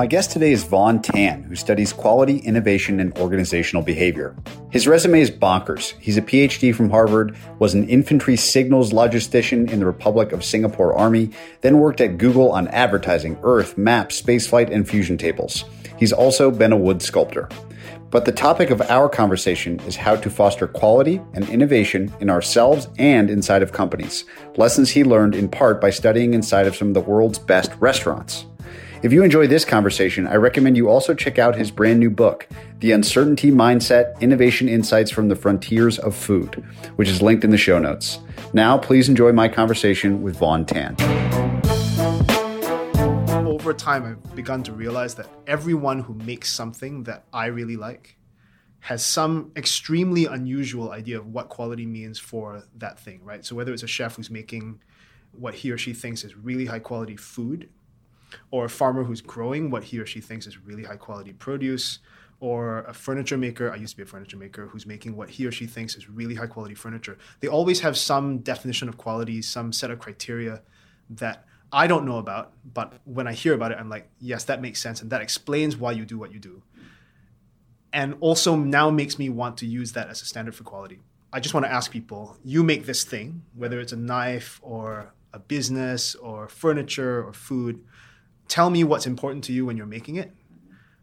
My guest today is Vaughn Tan, who studies quality, innovation, and organizational behavior. His resume is bonkers. He's a PhD from Harvard, was an infantry signals logistician in the Republic of Singapore Army, then worked at Google on advertising, Earth, maps, spaceflight, and fusion tables. He's also been a wood sculptor. But the topic of our conversation is how to foster quality and innovation in ourselves and inside of companies. Lessons he learned in part by studying inside of some of the world's best restaurants. If you enjoy this conversation, I recommend you also check out his brand new book, The Uncertainty Mindset Innovation Insights from the Frontiers of Food, which is linked in the show notes. Now, please enjoy my conversation with Vaughn Tan over time, I've begun to realize that everyone who makes something that I really like has some extremely unusual idea of what quality means for that thing, right? So whether it's a chef who's making what he or she thinks is really high quality food, or a farmer who's growing what he or she thinks is really high quality produce, or a furniture maker, I used to be a furniture maker, who's making what he or she thinks is really high quality furniture. They always have some definition of quality, some set of criteria that I don't know about, but when I hear about it, I'm like, yes, that makes sense, and that explains why you do what you do. And also now makes me want to use that as a standard for quality. I just want to ask people, you make this thing, whether it's a knife or a business or furniture or food, tell me what's important to you when you're making it.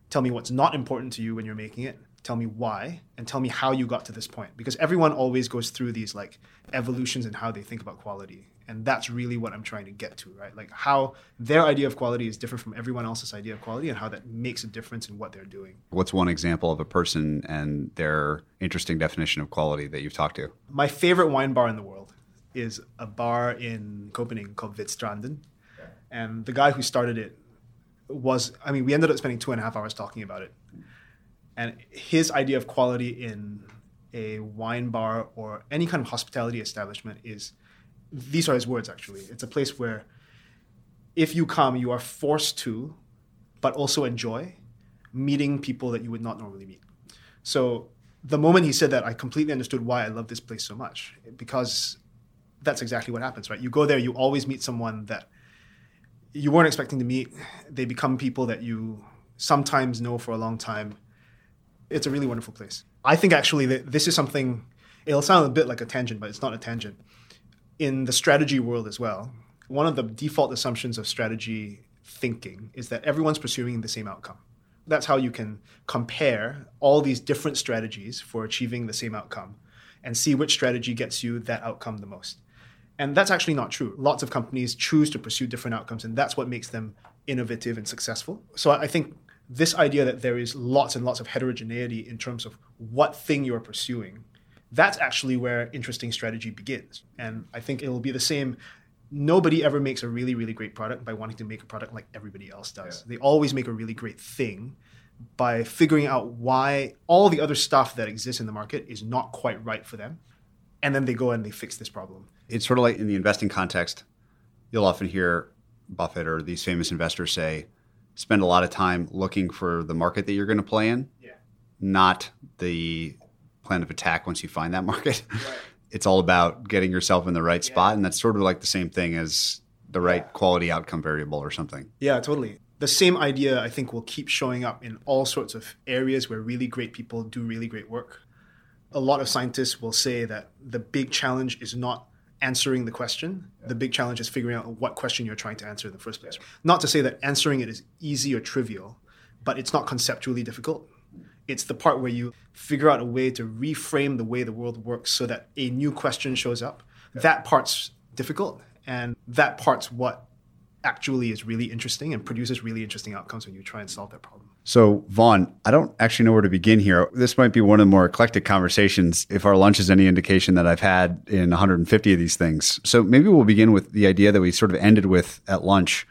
Tell me what's not important to you when you're making it. Tell me why and tell me how you got to this point. Because everyone always goes through these like evolutions in how they think about quality and that's really what i'm trying to get to right like how their idea of quality is different from everyone else's idea of quality and how that makes a difference in what they're doing what's one example of a person and their interesting definition of quality that you've talked to my favorite wine bar in the world is a bar in copenhagen called Ved Stranden and the guy who started it was i mean we ended up spending two and a half hours talking about it and his idea of quality in a wine bar or any kind of hospitality establishment is these are his words actually. It's a place where if you come, you are forced to, but also enjoy meeting people that you would not normally meet. So the moment he said that, I completely understood why I love this place so much because that's exactly what happens, right? You go there, you always meet someone that you weren't expecting to meet. They become people that you sometimes know for a long time. It's a really wonderful place. I think actually that this is something, it'll sound a bit like a tangent, but it's not a tangent in the strategy world as well, one of the default assumptions of strategy thinking is that everyone's pursuing the same outcome. That's how you can compare all these different strategies for achieving the same outcome and see which strategy gets you that outcome the most. And that's actually not true. Lots of companies choose to pursue different outcomes, and that's what makes them innovative and successful. So I think this idea that there is lots and lots of heterogeneity in terms of what thing you're pursuing that's actually where interesting strategy begins. And I think it'll be the same. Nobody ever makes a really, really great product by wanting to make a product like everybody else does. Yeah. They always make a really great thing by figuring out why all the other stuff that exists in the market is not quite right for them. And then they go and they fix this problem. It's sort of like in the investing context, you'll often hear Buffett or these famous investors say, spend a lot of time looking for the market that you're going to play in, yeah. not the plan of attack once you find that market. Right. it's all about getting yourself in the right yeah. spot, and that's sort of like the same thing as the right yeah. quality outcome variable or something. Yeah, totally. The same idea I think will keep showing up in all sorts of areas where really great people do really great work. A lot of scientists will say that the big challenge is not answering the question. Yeah. The big challenge is figuring out what question you're trying to answer in the first place. Not to say that answering it is easy or trivial, but it's not conceptually difficult it's the part where you figure out a way to reframe the way the world works so that a new question shows up. That part's difficult, and that part's what actually is really interesting and produces really interesting outcomes when you try and solve that problem. So, Vaughn, I don't actually know where to begin here. This might be one of the more eclectic conversations, if our lunch is any indication that I've had in 150 of these things. So, maybe we'll begin with the idea that we sort of ended with at lunch,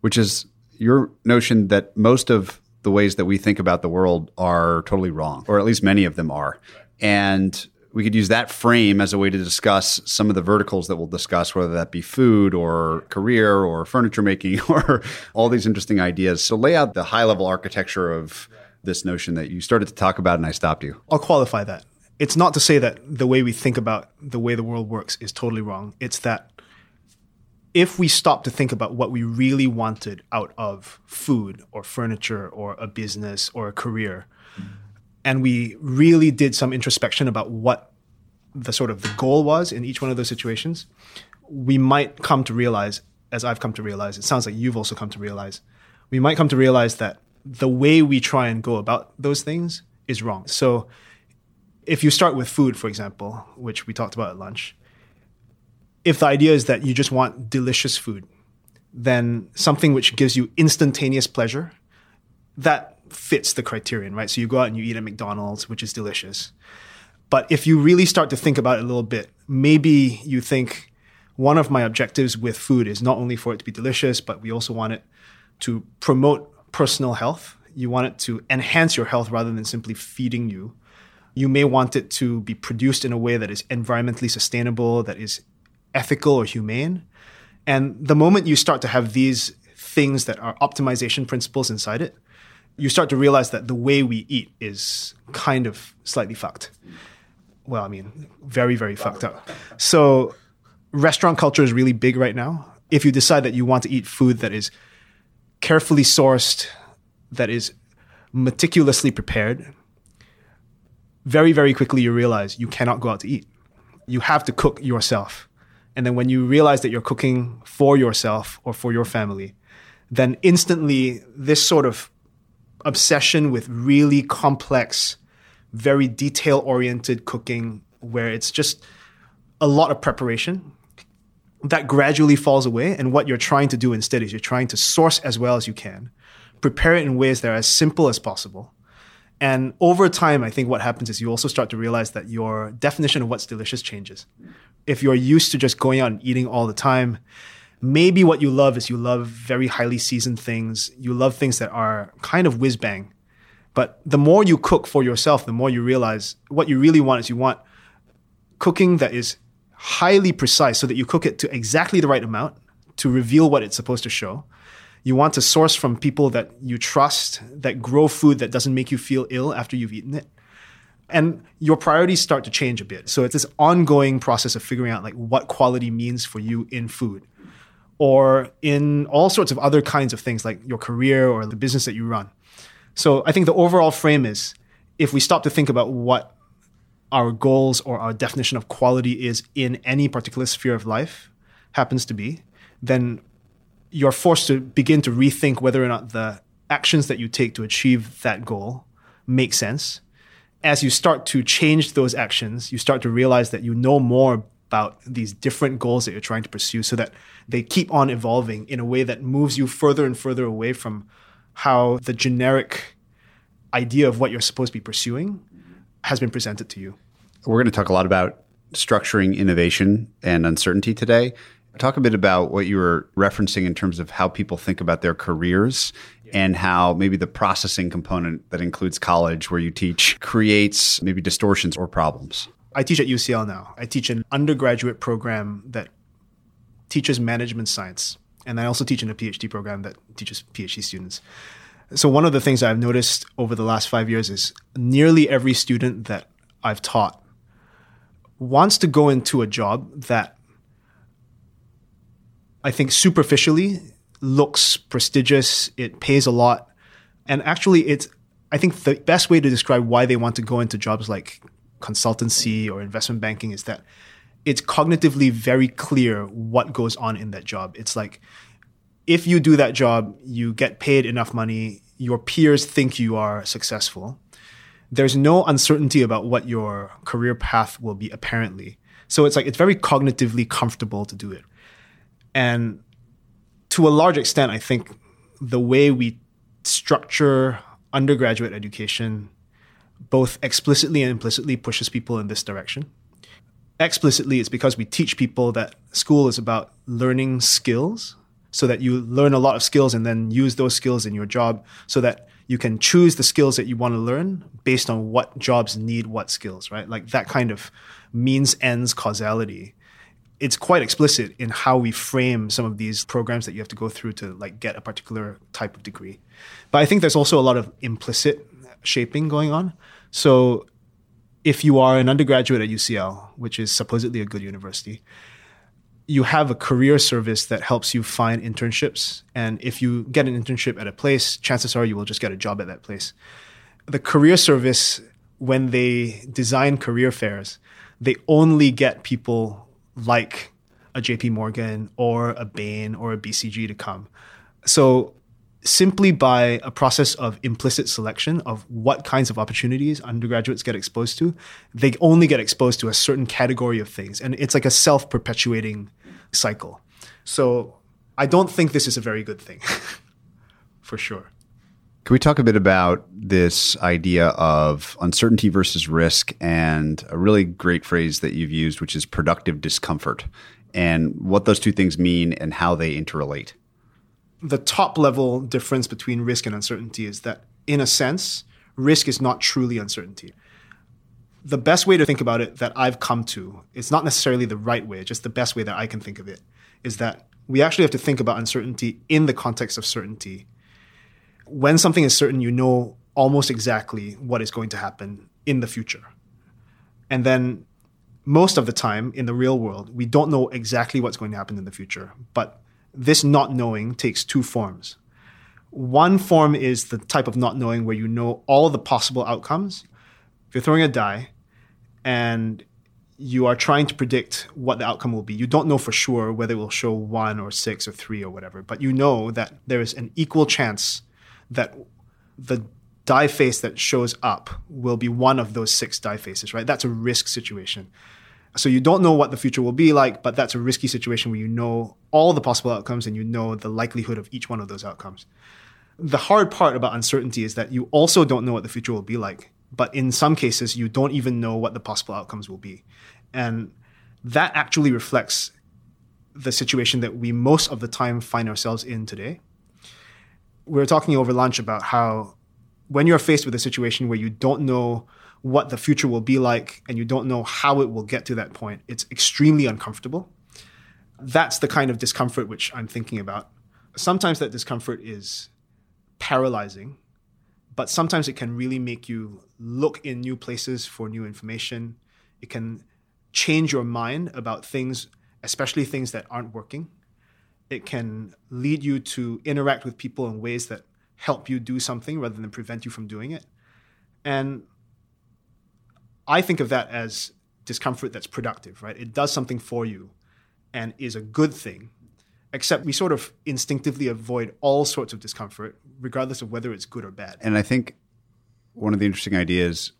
which is your notion that most of the ways that we think about the world are totally wrong, or at least many of them are. And we could use that frame as a way to discuss some of the verticals that we'll discuss, whether that be food or career or furniture making or all these interesting ideas. So lay out the high level architecture of this notion that you started to talk about and I stopped you. I'll qualify that. It's not to say that the way we think about the way the world works is totally wrong. It's that if we stop to think about what we really wanted out of food or furniture or a business or a career, and we really did some introspection about what the sort of the goal was in each one of those situations, we might come to realize, as I've come to realize, it sounds like you've also come to realize, we might come to realize that the way we try and go about those things is wrong. So if you start with food, for example, which we talked about at lunch, if the idea is that you just want delicious food, then something which gives you instantaneous pleasure, that fits the criterion, right? So you go out and you eat at McDonald's, which is delicious. But if you really start to think about it a little bit, maybe you think one of my objectives with food is not only for it to be delicious, but we also want it to promote personal health. You want it to enhance your health rather than simply feeding you. You may want it to be produced in a way that is environmentally sustainable, that is ethical or humane. And the moment you start to have these things that are optimization principles inside it, you start to realize that the way we eat is kind of slightly fucked. Well, I mean, very, very fucked up. So, restaurant culture is really big right now. If you decide that you want to eat food that is carefully sourced, that is meticulously prepared, very, very quickly you realize you cannot go out to eat. You have to cook yourself. And then when you realize that you're cooking for yourself or for your family, then instantly this sort of obsession with really complex, very detail oriented cooking where it's just a lot of preparation that gradually falls away. And what you're trying to do instead is you're trying to source as well as you can, prepare it in ways that are as simple as possible. And over time, I think what happens is you also start to realize that your definition of what's delicious changes. If you're used to just going out and eating all the time, maybe what you love is you love very highly seasoned things. You love things that are kind of whiz bang. But the more you cook for yourself, the more you realize what you really want is you want cooking that is highly precise so that you cook it to exactly the right amount to reveal what it's supposed to show. You want to source from people that you trust, that grow food that doesn't make you feel ill after you've eaten it. And your priorities start to change a bit. So it's this ongoing process of figuring out like what quality means for you in food or in all sorts of other kinds of things like your career or the business that you run. So I think the overall frame is if we stop to think about what our goals or our definition of quality is in any particular sphere of life happens to be, then you're forced to begin to rethink whether or not the actions that you take to achieve that goal make sense. As you start to change those actions, you start to realize that you know more about these different goals that you're trying to pursue so that they keep on evolving in a way that moves you further and further away from how the generic idea of what you're supposed to be pursuing has been presented to you. We're going to talk a lot about structuring innovation and uncertainty today. Talk a bit about what you were referencing in terms of how people think about their careers and how maybe the processing component that includes college, where you teach, creates maybe distortions or problems. I teach at UCL now. I teach an undergraduate program that teaches management science. And I also teach in a PhD program that teaches PhD students. So, one of the things I've noticed over the last five years is nearly every student that I've taught wants to go into a job that I think superficially looks prestigious, it pays a lot. And actually, it's, I think the best way to describe why they want to go into jobs like consultancy or investment banking is that it's cognitively very clear what goes on in that job. It's like if you do that job, you get paid enough money, your peers think you are successful. There's no uncertainty about what your career path will be, apparently. So it's like it's very cognitively comfortable to do it. And to a large extent, I think the way we structure undergraduate education both explicitly and implicitly pushes people in this direction. Explicitly, it's because we teach people that school is about learning skills so that you learn a lot of skills and then use those skills in your job so that you can choose the skills that you want to learn based on what jobs need what skills, right? Like that kind of means ends causality. It's quite explicit in how we frame some of these programs that you have to go through to like get a particular type of degree. But I think there's also a lot of implicit shaping going on. So if you are an undergraduate at UCL, which is supposedly a good university, you have a career service that helps you find internships. And if you get an internship at a place, chances are you will just get a job at that place. The career service, when they design career fairs, they only get people like a JP Morgan or a Bain or a BCG to come. So simply by a process of implicit selection of what kinds of opportunities undergraduates get exposed to, they only get exposed to a certain category of things. And it's like a self perpetuating cycle. So I don't think this is a very good thing, for sure. Can we talk a bit about this idea of uncertainty versus risk and a really great phrase that you've used, which is productive discomfort, and what those two things mean and how they interrelate? The top level difference between risk and uncertainty is that, in a sense, risk is not truly uncertainty. The best way to think about it that I've come to, it's not necessarily the right way, just the best way that I can think of it, is that we actually have to think about uncertainty in the context of certainty. When something is certain, you know almost exactly what is going to happen in the future. And then most of the time in the real world, we don't know exactly what's going to happen in the future, but this not knowing takes two forms. One form is the type of not knowing where you know all the possible outcomes. If you're throwing a die and you are trying to predict what the outcome will be, you don't know for sure whether it will show one or six or three or whatever, but you know that there is an equal chance that the die face that shows up will be one of those six die faces, right? That's a risk situation. So you don't know what the future will be like, but that's a risky situation where you know all the possible outcomes and you know the likelihood of each one of those outcomes. The hard part about uncertainty is that you also don't know what the future will be like, but in some cases, you don't even know what the possible outcomes will be. And that actually reflects the situation that we most of the time find ourselves in today. We were talking over lunch about how when you're faced with a situation where you don't know what the future will be like and you don't know how it will get to that point, it's extremely uncomfortable. That's the kind of discomfort which I'm thinking about. Sometimes that discomfort is paralyzing, but sometimes it can really make you look in new places for new information. It can change your mind about things, especially things that aren't working. It can lead you to interact with people in ways that help you do something rather than prevent you from doing it. And I think of that as discomfort that's productive, right? It does something for you and is a good thing. Except we sort of instinctively avoid all sorts of discomfort, regardless of whether it's good or bad. And I think one of the interesting ideas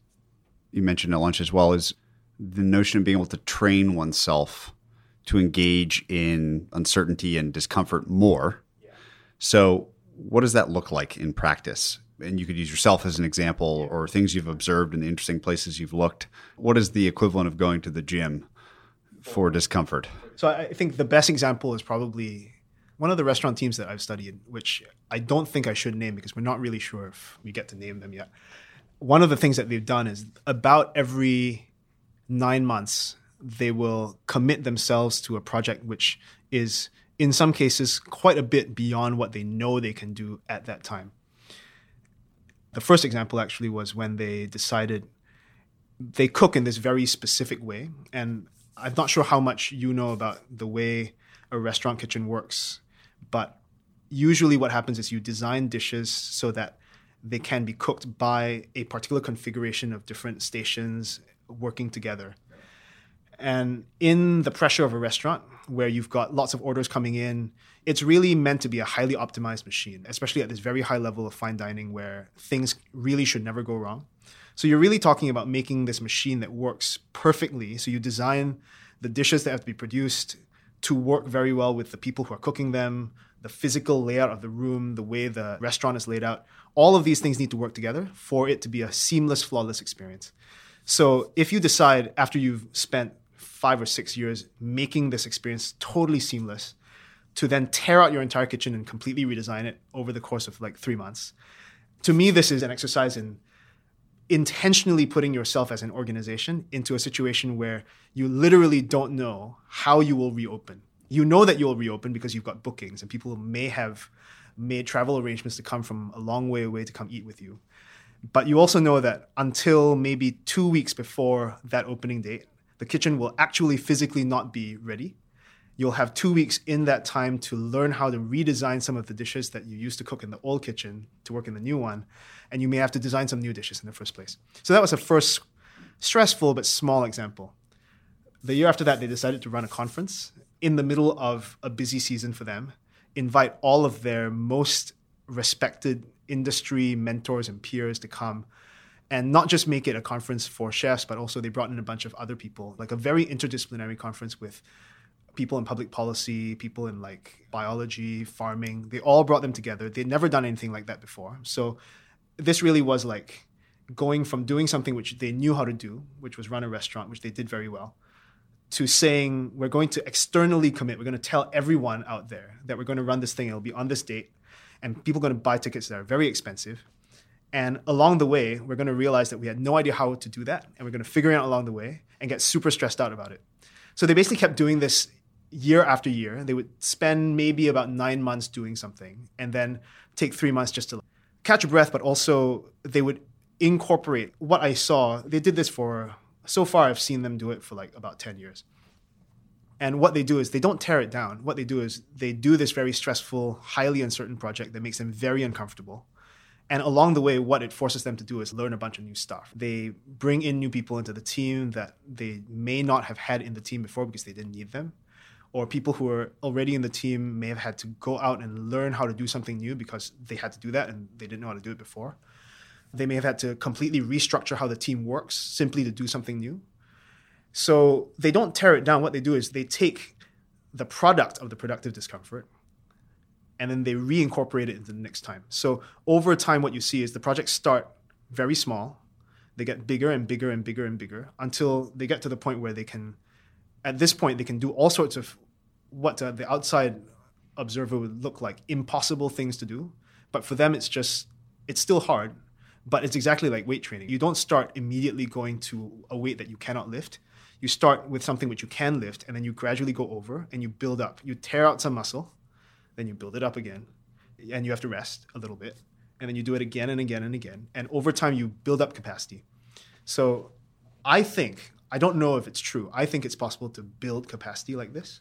you mentioned at lunch as well is the notion of being able to train oneself to engage in uncertainty and discomfort more. Yeah. So, what does that look like in practice? and you could use yourself as an example or things you've observed in the interesting places you've looked. What is the equivalent of going to the gym for discomfort? So I think the best example is probably one of the restaurant teams that I've studied, which I don't think I should name because we're not really sure if we get to name them yet. One of the things that they've done is about every nine months, they will commit themselves to a project which is, in some cases, quite a bit beyond what they know they can do at that time. The first example actually was when they decided they cook in this very specific way. And I'm not sure how much you know about the way a restaurant kitchen works, but usually what happens is you design dishes so that they can be cooked by a particular configuration of different stations working together. And in the pressure of a restaurant, where you've got lots of orders coming in, it's really meant to be a highly optimized machine, especially at this very high level of fine dining where things really should never go wrong. So you're really talking about making this machine that works perfectly. So you design the dishes that have to be produced to work very well with the people who are cooking them, the physical layout of the room, the way the restaurant is laid out. All of these things need to work together for it to be a seamless, flawless experience. So if you decide after you've spent five or six years making this experience totally seamless, to then tear out your entire kitchen and completely redesign it over the course of like three months. To me, this is an exercise in intentionally putting yourself as an organization into a situation where you literally don't know how you will reopen. You know that you'll reopen because you've got bookings and people may have made travel arrangements to come from a long way away to come eat with you. But you also know that until maybe two weeks before that opening date, the kitchen will actually physically not be ready. You'll have two weeks in that time to learn how to redesign some of the dishes that you used to cook in the old kitchen to work in the new one and you may have to design some new dishes in the first place. So that was a first stressful but small example. The year after that, they decided to run a conference in the middle of a busy season for them, invite all of their most respected industry mentors and peers to come and not just make it a conference for chefs, but also they brought in a bunch of other people, like a very interdisciplinary conference with people in public policy, people in like biology, farming. They all brought them together. They'd never done anything like that before. So this really was like going from doing something which they knew how to do, which was run a restaurant, which they did very well, to saying we're going to externally commit. We're going to tell everyone out there that we're going to run this thing. It'll be on this date, and people are going to buy tickets that are very expensive. And along the way, we're going to realize that we had no idea how to do that, and we're going to figure it out along the way and get super stressed out about it. So they basically kept doing this year after year. They would spend maybe about nine months doing something, and then take three months just to catch a breath, but also they would incorporate what I saw. They did this for so far. I've seen them do it for like about ten years. And what they do is they don't tear it down. What they do is they do this very stressful, highly uncertain project that makes them very uncomfortable. And along the way, what it forces them to do is learn a bunch of new stuff. They bring in new people into the team that they may not have had in the team before because they didn't need them or people who are already in the team may have had to go out and learn how to do something new because they had to do that and they didn't know how to do it before. They may have had to completely restructure how the team works simply to do something new. So they don't tear it down. What they do is they take the product of the productive discomfort and then they reincorporate it into the next time. So over time, what you see is the projects start very small. They get bigger and bigger and bigger and bigger until they get to the point where they can at this point they can do all sorts of what uh, the outside observer would look like impossible things to do but for them it's just it's still hard but it's exactly like weight training you don't start immediately going to a weight that you cannot lift you start with something which you can lift and then you gradually go over and you build up you tear out some muscle then you build it up again and you have to rest a little bit and then you do it again and again and again and over time you build up capacity so i think I don't know if it's true. I think it's possible to build capacity like this.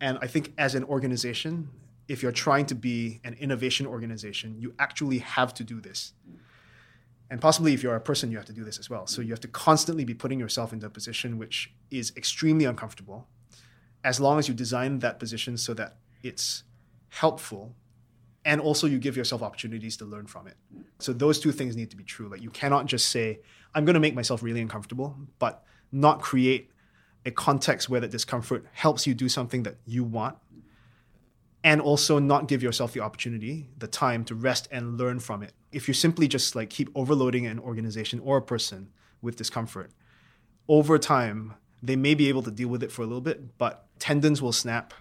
And I think as an organization, if you're trying to be an innovation organization, you actually have to do this. And possibly if you're a person, you have to do this as well. So you have to constantly be putting yourself into a position which is extremely uncomfortable, as long as you design that position so that it's helpful and also you give yourself opportunities to learn from it. So those two things need to be true. Like you cannot just say, I'm going to make myself really uncomfortable, but not create a context where that discomfort helps you do something that you want and also not give yourself the opportunity, the time to rest and learn from it. If you simply just like keep overloading an organization or a person with discomfort, over time they may be able to deal with it for a little bit, but tendons will snap,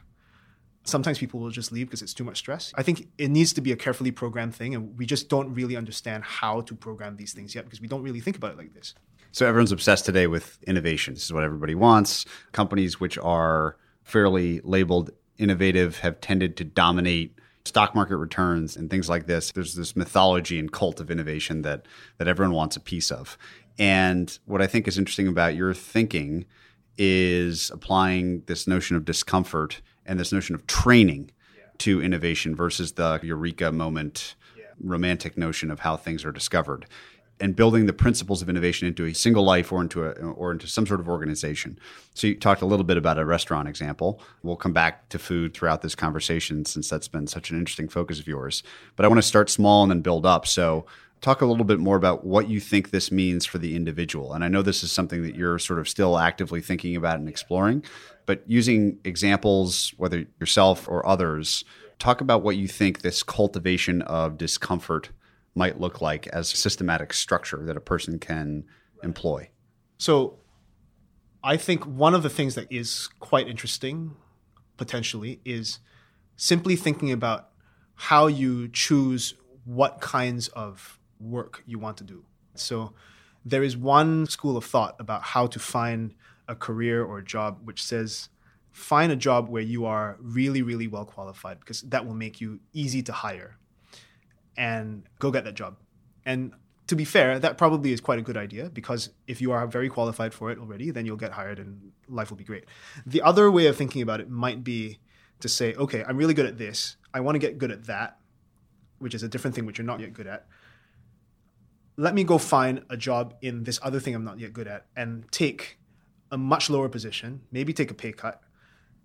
sometimes people will just leave because it's too much stress. I think it needs to be a carefully programmed thing, and we just don't really understand how to program these things yet because we don't really think about it like this. So everyone's obsessed today with innovation. This is what everybody wants. Companies which are fairly labeled innovative have tended to dominate stock market returns and things like this. There's this mythology and cult of innovation that that everyone wants a piece of. And what I think is interesting about your thinking is applying this notion of discomfort and this notion of training yeah. to innovation versus the eureka moment yeah. romantic notion of how things are discovered and building the principles of innovation into a single life or into a or into some sort of organization. So you talked a little bit about a restaurant example. We'll come back to food throughout this conversation since that's been such an interesting focus of yours. But I want to start small and then build up. So talk a little bit more about what you think this means for the individual. And I know this is something that you're sort of still actively thinking about and exploring, but using examples, whether yourself or others, talk about what you think this cultivation of discomfort might look like as a systematic structure that a person can employ. So, I think one of the things that is quite interesting, potentially, is simply thinking about how you choose what kinds of work you want to do. So there is one school of thought about how to find a career or a job which says find a job where you are really, really well qualified because that will make you easy to hire and go get that job. And to be fair, that probably is quite a good idea because if you are very qualified for it already, then you'll get hired and life will be great. The other way of thinking about it might be to say, okay, I'm really good at this. I want to get good at that, which is a different thing which you're not yet good at let me go find a job in this other thing I'm not yet good at and take a much lower position, maybe take a pay cut,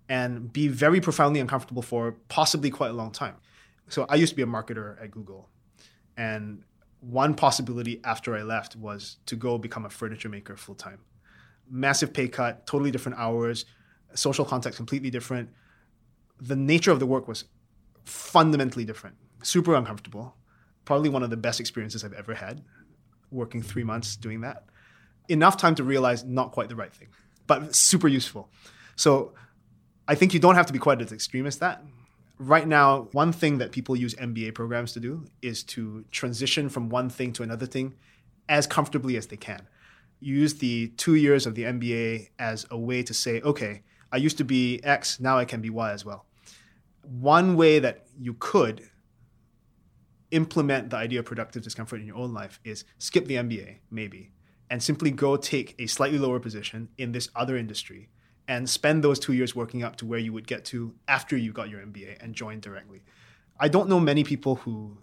and be very profoundly uncomfortable for possibly quite a long time. So I used to be a marketer at Google. And one possibility after I left was to go become a furniture maker full time. Massive pay cut, totally different hours, social context completely different. The nature of the work was fundamentally different, super uncomfortable. Probably one of the best experiences I've ever had working three months doing that. Enough time to realize not quite the right thing, but super useful. So I think you don't have to be quite as extreme as that. Right now, one thing that people use MBA programs to do is to transition from one thing to another thing as comfortably as they can. Use the two years of the MBA as a way to say, okay, I used to be X, now I can be Y as well. One way that you could implement the idea of productive discomfort in your own life is skip the MBA, maybe, and simply go take a slightly lower position in this other industry and spend those two years working up to where you would get to after you got your MBA and join directly. I don't know many people who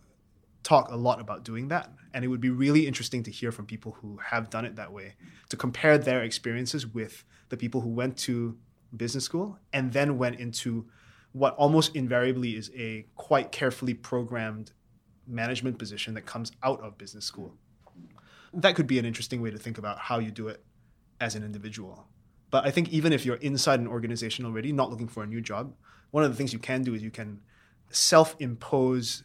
talk a lot about doing that, and it would be really interesting to hear from people who have done it that way to compare their experiences with the people who went to business school and then went into what almost invariably is a quite carefully programmed management position that comes out of business school. That could be an interesting way to think about how you do it as an individual. But I think even if you're inside an organization already, not looking for a new job, one of the things you can do is you can self impose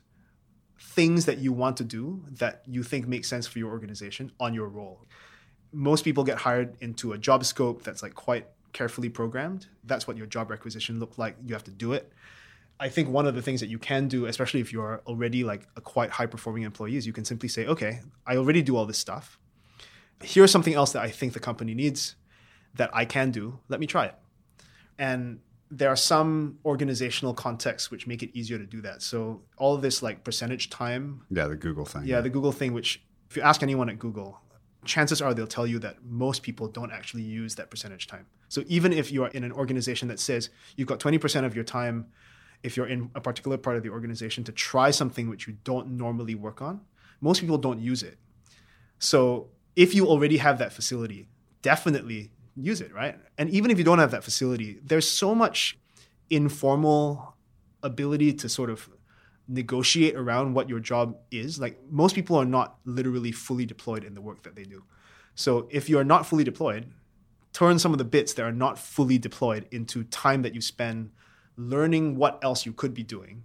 things that you want to do that you think make sense for your organization on your role. Most people get hired into a job scope that's like quite carefully programmed. That's what your job requisition looked like. You have to do it. I think one of the things that you can do, especially if you're already like a quite high performing employee, is you can simply say, okay, I already do all this stuff. Here's something else that I think the company needs that I can do. Let me try it. And there are some organizational contexts which make it easier to do that. So all this like percentage time. Yeah, the Google thing. Yeah, the Google thing, which if you ask anyone at Google, chances are they'll tell you that most people don't actually use that percentage time. So even if you are in an organization that says you've got 20% of your time if you're in a particular part of the organization to try something which you don't normally work on. Most people don't use it. So if you already have that facility, definitely use it, right? And even if you don't have that facility, there's so much informal ability to sort of negotiate around what your job is. Like most people are not literally fully deployed in the work that they do. So if you're not fully deployed, turn some of the bits that are not fully deployed into time that you spend learning what else you could be doing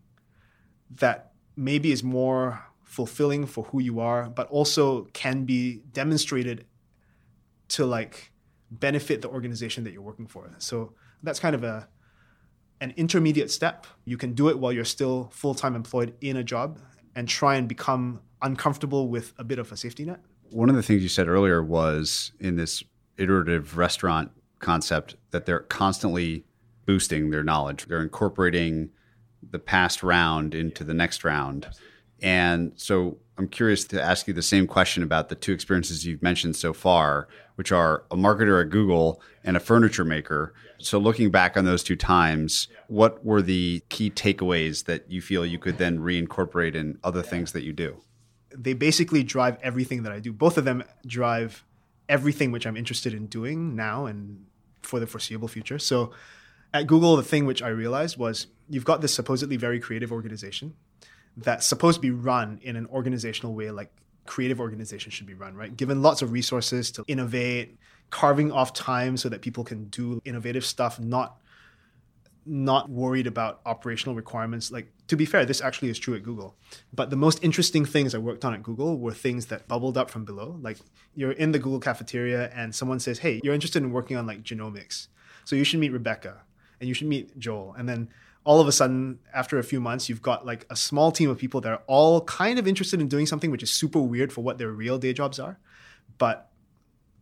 that maybe is more fulfilling for who you are, but also can be demonstrated to like benefit the organization that you're working for. So that's kind of a an intermediate step. You can do it while you're still full-time employed in a job and try and become uncomfortable with a bit of a safety net. One of the things you said earlier was in this iterative restaurant concept that they're constantly boosting their knowledge. They're incorporating the past round into the next round. And so I'm curious to ask you the same question about the two experiences you've mentioned so far, which are a marketer at Google and a furniture maker. So looking back on those two times, what were the key takeaways that you feel you could then reincorporate in other things that you do? They basically drive everything that I do. Both of them drive everything which I'm interested in doing now and for the foreseeable future. So at Google, the thing which I realized was you've got this supposedly very creative organization that's supposed to be run in an organizational way, like creative organizations should be run, right? Given lots of resources to innovate, carving off time so that people can do innovative stuff, not not worried about operational requirements. Like to be fair, this actually is true at Google. But the most interesting things I worked on at Google were things that bubbled up from below. Like you're in the Google cafeteria and someone says, "Hey, you're interested in working on like genomics, so you should meet Rebecca and you should meet Joel." And then all of a sudden, after a few months, you've got like a small team of people that are all kind of interested in doing something which is super weird for what their real day jobs are, but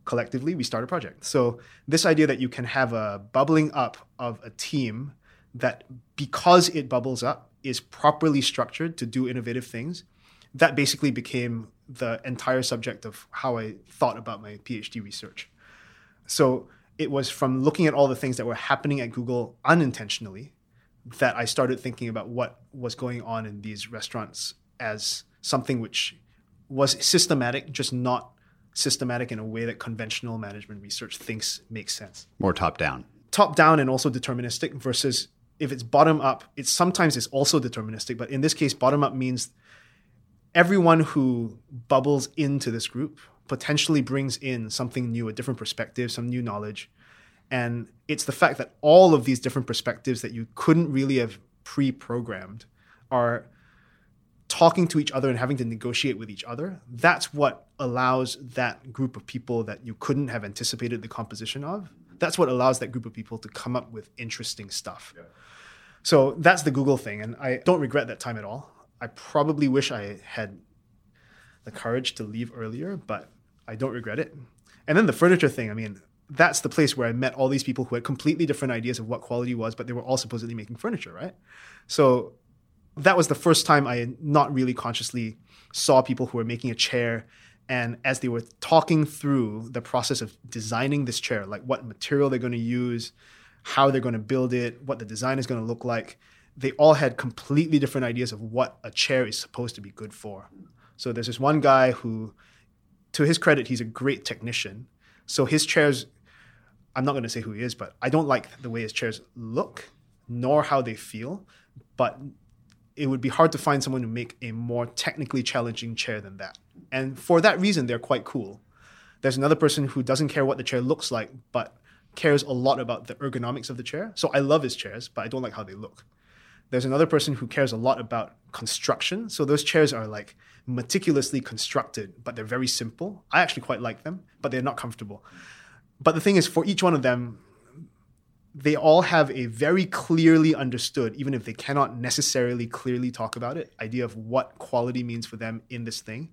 collectively we start a project. So this idea that you can have a bubbling up of a team that because it bubbles up is properly structured to do innovative things, that basically became the entire subject of how I thought about my PhD research. So it was from looking at all the things that were happening at Google unintentionally that I started thinking about what was going on in these restaurants as something which was systematic, just not systematic in a way that conventional management research thinks makes sense. More top down. Top down and also deterministic versus if it's bottom up, it's sometimes it's also deterministic, but in this case, bottom up means everyone who bubbles into this group potentially brings in something new, a different perspective, some new knowledge. And it's the fact that all of these different perspectives that you couldn't really have pre programmed are talking to each other and having to negotiate with each other. That's what allows that group of people that you couldn't have anticipated the composition of. That's what allows that group of people to come up with interesting stuff. Yeah. So that's the Google thing. And I don't regret that time at all. I probably wish I had the courage to leave earlier, but I don't regret it. And then the furniture thing, I mean, that's the place where I met all these people who had completely different ideas of what quality was, but they were all supposedly making furniture, right? So that was the first time I not really consciously saw people who were making a chair. And as they were talking through the process of designing this chair, like what material they're going to use, how they're going to build it, what the design is going to look like, they all had completely different ideas of what a chair is supposed to be good for. So there's this one guy who, to his credit, he's a great technician. So his chairs I'm not going to say who he is, but I don't like the way his chairs look, nor how they feel. But it would be hard to find someone to make a more technically challenging chair than that. And for that reason, they're quite cool. There's another person who doesn't care what the chair looks like, but cares a lot about the ergonomics of the chair. So I love his chairs, but I don't like how they look. There's another person who cares a lot about construction. So those chairs are like meticulously constructed, but they're very simple. I actually quite like them, but they're not comfortable. But the thing is, for each one of them, they all have a very clearly understood, even if they cannot necessarily clearly talk about it, idea of what quality means for them in this thing.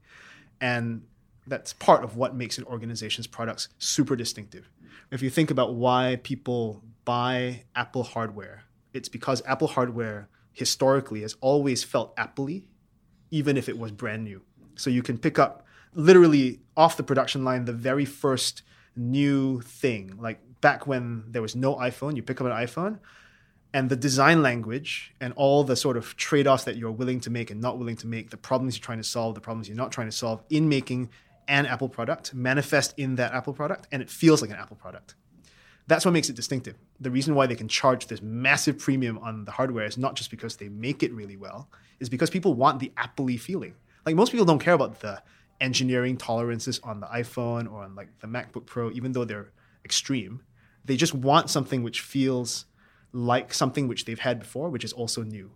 And that's part of what makes an organization's products super distinctive. If you think about why people buy Apple hardware, it's because Apple hardware historically has always felt Apple even if it was brand new. So you can pick up literally off the production line the very first new thing. Like back when there was no iPhone, you pick up an iPhone, and the design language and all the sort of trade offs that you're willing to make and not willing to make, the problems you're trying to solve, the problems you're not trying to solve in making an Apple product manifest in that Apple product, and it feels like an Apple product. That's what makes it distinctive. The reason why they can charge this massive premium on the hardware is not just because they make it really well, is because people want the Apple feeling. Like most people don't care about the engineering tolerances on the iPhone or on like the MacBook Pro, even though they're extreme. They just want something which feels like something which they've had before, which is also new.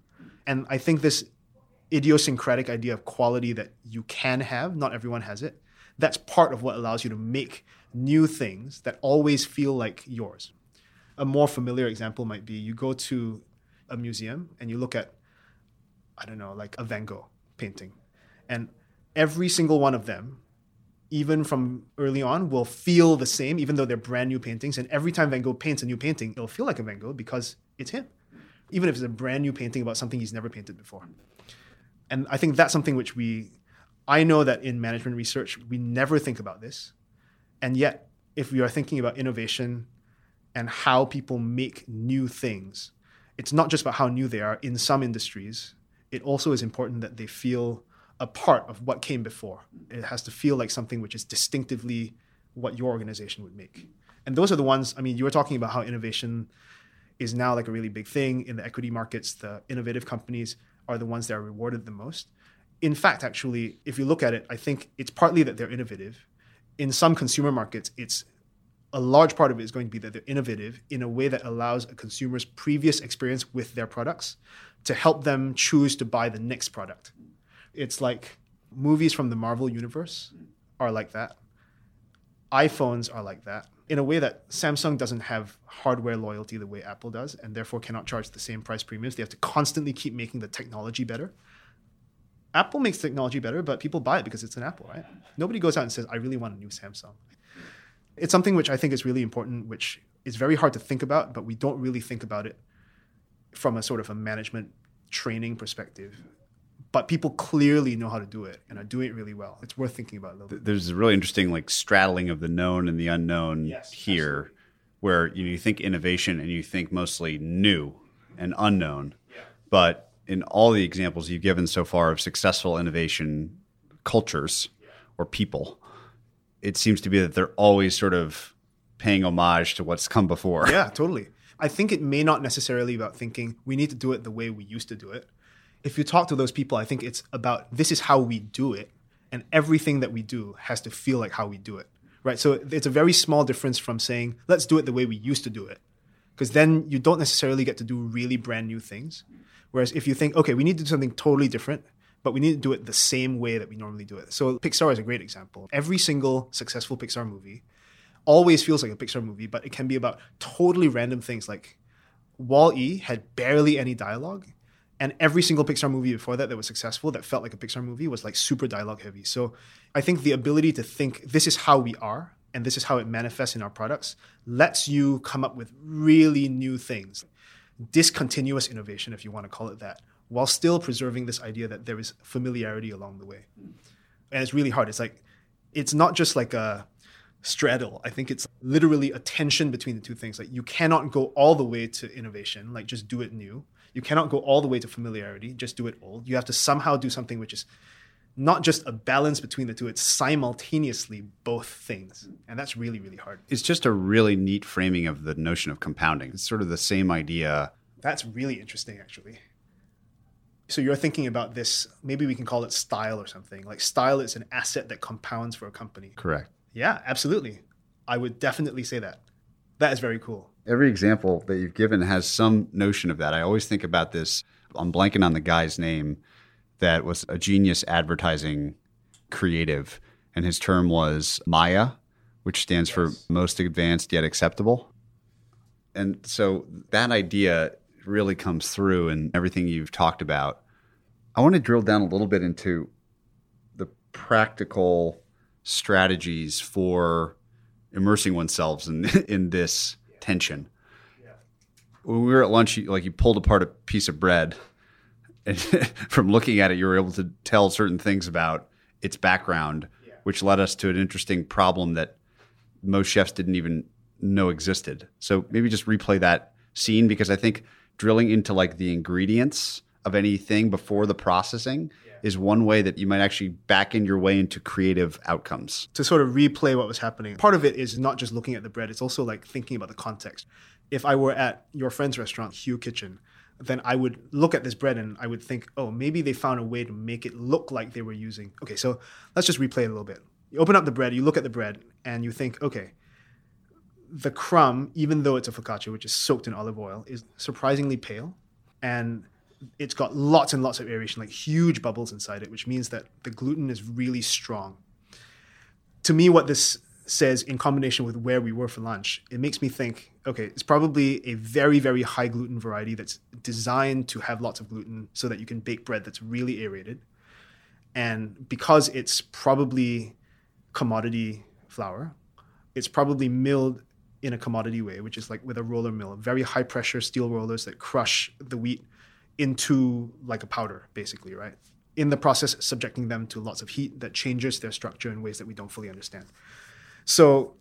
And I think this idiosyncratic idea of quality that you can have, not everyone has it, that's part of what allows you to make new things that always feel like yours. A more familiar example might be you go to a museum and you look at, I don't know, like a Van Gogh painting. And every single one of them, even from early on, will feel the same, even though they're brand new paintings. And every time Van Gogh paints a new painting, it'll feel like a Van Gogh because it's him, even if it's a brand new painting about something he's never painted before. And I think that's something which we, I know that in management research, we never think about this. And yet, if we are thinking about innovation and how people make new things, it's not just about how new they are in some industries. It also is important that they feel a part of what came before. It has to feel like something which is distinctively what your organization would make. And those are the ones, I mean, you were talking about how innovation is now like a really big thing in the equity markets. The innovative companies are the ones that are rewarded the most. in fact, actually, if you look at it, I think it's partly that they're innovative. In some consumer markets, it's a large part of it is going to be that they're innovative in a way that allows a consumer's previous experience with their products to help them choose to buy the next product. It's like movies from the Marvel universe are like that. iPhones are like that in a way that Samsung doesn't have hardware loyalty the way Apple does, and therefore cannot charge the same price premiums. They have to constantly keep making the technology better. Apple makes technology better, but people buy it because it's an Apple, right? Nobody goes out and says, I really want a new Samsung. It's something which I think is really important, which is very hard to think about, but we don't really think about it from a sort of a management training perspective. But people clearly know how to do it and are doing it really well. It's worth thinking about a little bit. There's a really interesting like straddling of the known and the unknown Yes, here, absolutely. where you, know, you think innovation and you think mostly new and unknown. But in all the examples you've given so far of successful innovation cultures or people, it seems to be that they're always sort of paying homage to what's come before. Yeah, totally. I think it may not necessarily about thinking we need to do it the way we used to do it. If you talk to those people, I think it's about this is how we do it, and everything that we do has to feel like how we do it, right? So it's a very small difference from saying let's do it the way we used to do it, because then you don't necessarily get to do really brand new things. Whereas if you think, okay, we need to do something totally different, but we need to do it the same way that we normally do it. So Pixar is a great example. Every single successful Pixar movie always feels like a Pixar movie, but it can be about totally random things. Like Wall E had barely any dialogue, and every single Pixar movie before that that was successful that felt like a Pixar movie was like super dialogue heavy. So I think the ability to think this is how we are and this is how it manifests in our products lets you come up with really new things. Discontinuous innovation, if you want to call it that, while still preserving this idea that there is familiarity along the way. And it's really hard. It's like, it's not just like a straddle. I think it's literally a tension between the two things. Like you cannot go all the way to innovation, like just do it new. You cannot go all the way to familiarity, just do it old. You have to somehow do something which is not just a balance between the two, it's simultaneously both things. And that's really, really hard. It's just a really neat framing of the notion of compounding. It's sort of the same idea. That's really interesting, actually. So you're thinking about this, maybe we can call it style or something. Like style is an asset that compounds for a company. Correct. Yeah, absolutely. I would definitely say that. That is very cool. Every example that you've given has some notion of that. I always think about this. I'm blanking on the guy's name that was a genius advertising creative, and his term was Maya, which stands for most advanced yet acceptable. And so that idea really comes through in everything you've talked about. I want to drill down a little bit into the practical strategies for immersing oneself in in this tension. When we were at lunch, you, like you pulled apart a piece of bread, and from looking at it, you were able to tell certain things about its background, which led us to an interesting problem that most chefs didn't even know existed. So maybe just replay that scene because I think drilling into like the ingredients of anything before the processing is one way that you might actually back in your way into creative outcomes. to sort of replay what was happening. Part of it is not just looking at the bread, it's also like thinking about the context. If I were at your friend's restaurant, Hugh Kitchen, then I would look at this bread and I would think, oh, maybe they found a way to make it look like they were using. Okay, so let's just replay it a little bit. You open up the bread, you look at the bread, and you think, okay, the crumb, even though it's a focaccia, which is soaked in olive oil, is surprisingly pale. And it's got lots and lots of aeration, like huge bubbles inside it, which means that the gluten is really strong. To me, what this says in combination with where we were for lunch, it makes me think okay, it's probably a very, very high gluten variety that's designed to have lots of gluten so that you can bake bread that's really aerated. And because it's probably commodity flour, it's probably milled in a commodity way, which is like with a roller mill, very high pressure steel rollers that crush the wheat into like a powder, basically, right? In the process, subjecting them to lots of heat that changes their structure in ways that we don't fully understand. So,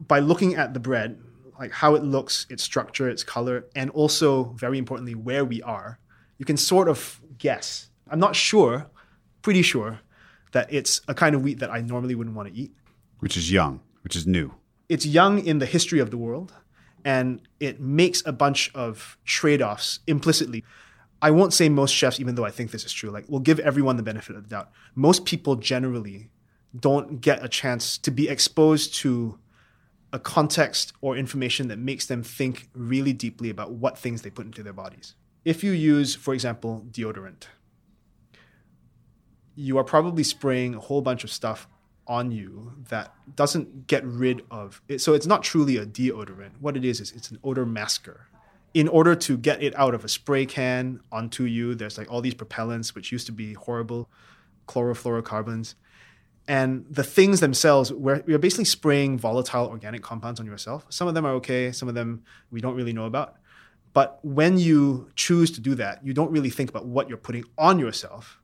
by looking at the bread, like how it looks, its structure, its color, and also very importantly, where we are, you can sort of guess. I'm not sure, pretty sure, that it's a kind of wheat that I normally wouldn't want to eat which is young, which is new. it's young in the history of the world and it makes a bunch of trade-offs implicitly I won't say most chefs, even though I think this is true. Like, we'll give everyone the benefit of the doubt. Most people generally don't get a chance to be exposed to a context or information that makes them think really deeply about what things they put into their bodies. If you use, for example, deodorant, you are probably spraying a whole bunch of stuff on you that doesn't get rid of it. So it's not truly a deodorant. What it is is it's an odor masker. In order to get it out of a spray can onto you, there's like all these propellants, which used to be horrible, chlorofluorocarbons. And the things themselves, we're, we're basically spraying volatile organic compounds on yourself. Some of them are okay, some of them we don't really know about. But when you choose to do that, you don't really think about what you're putting on yourself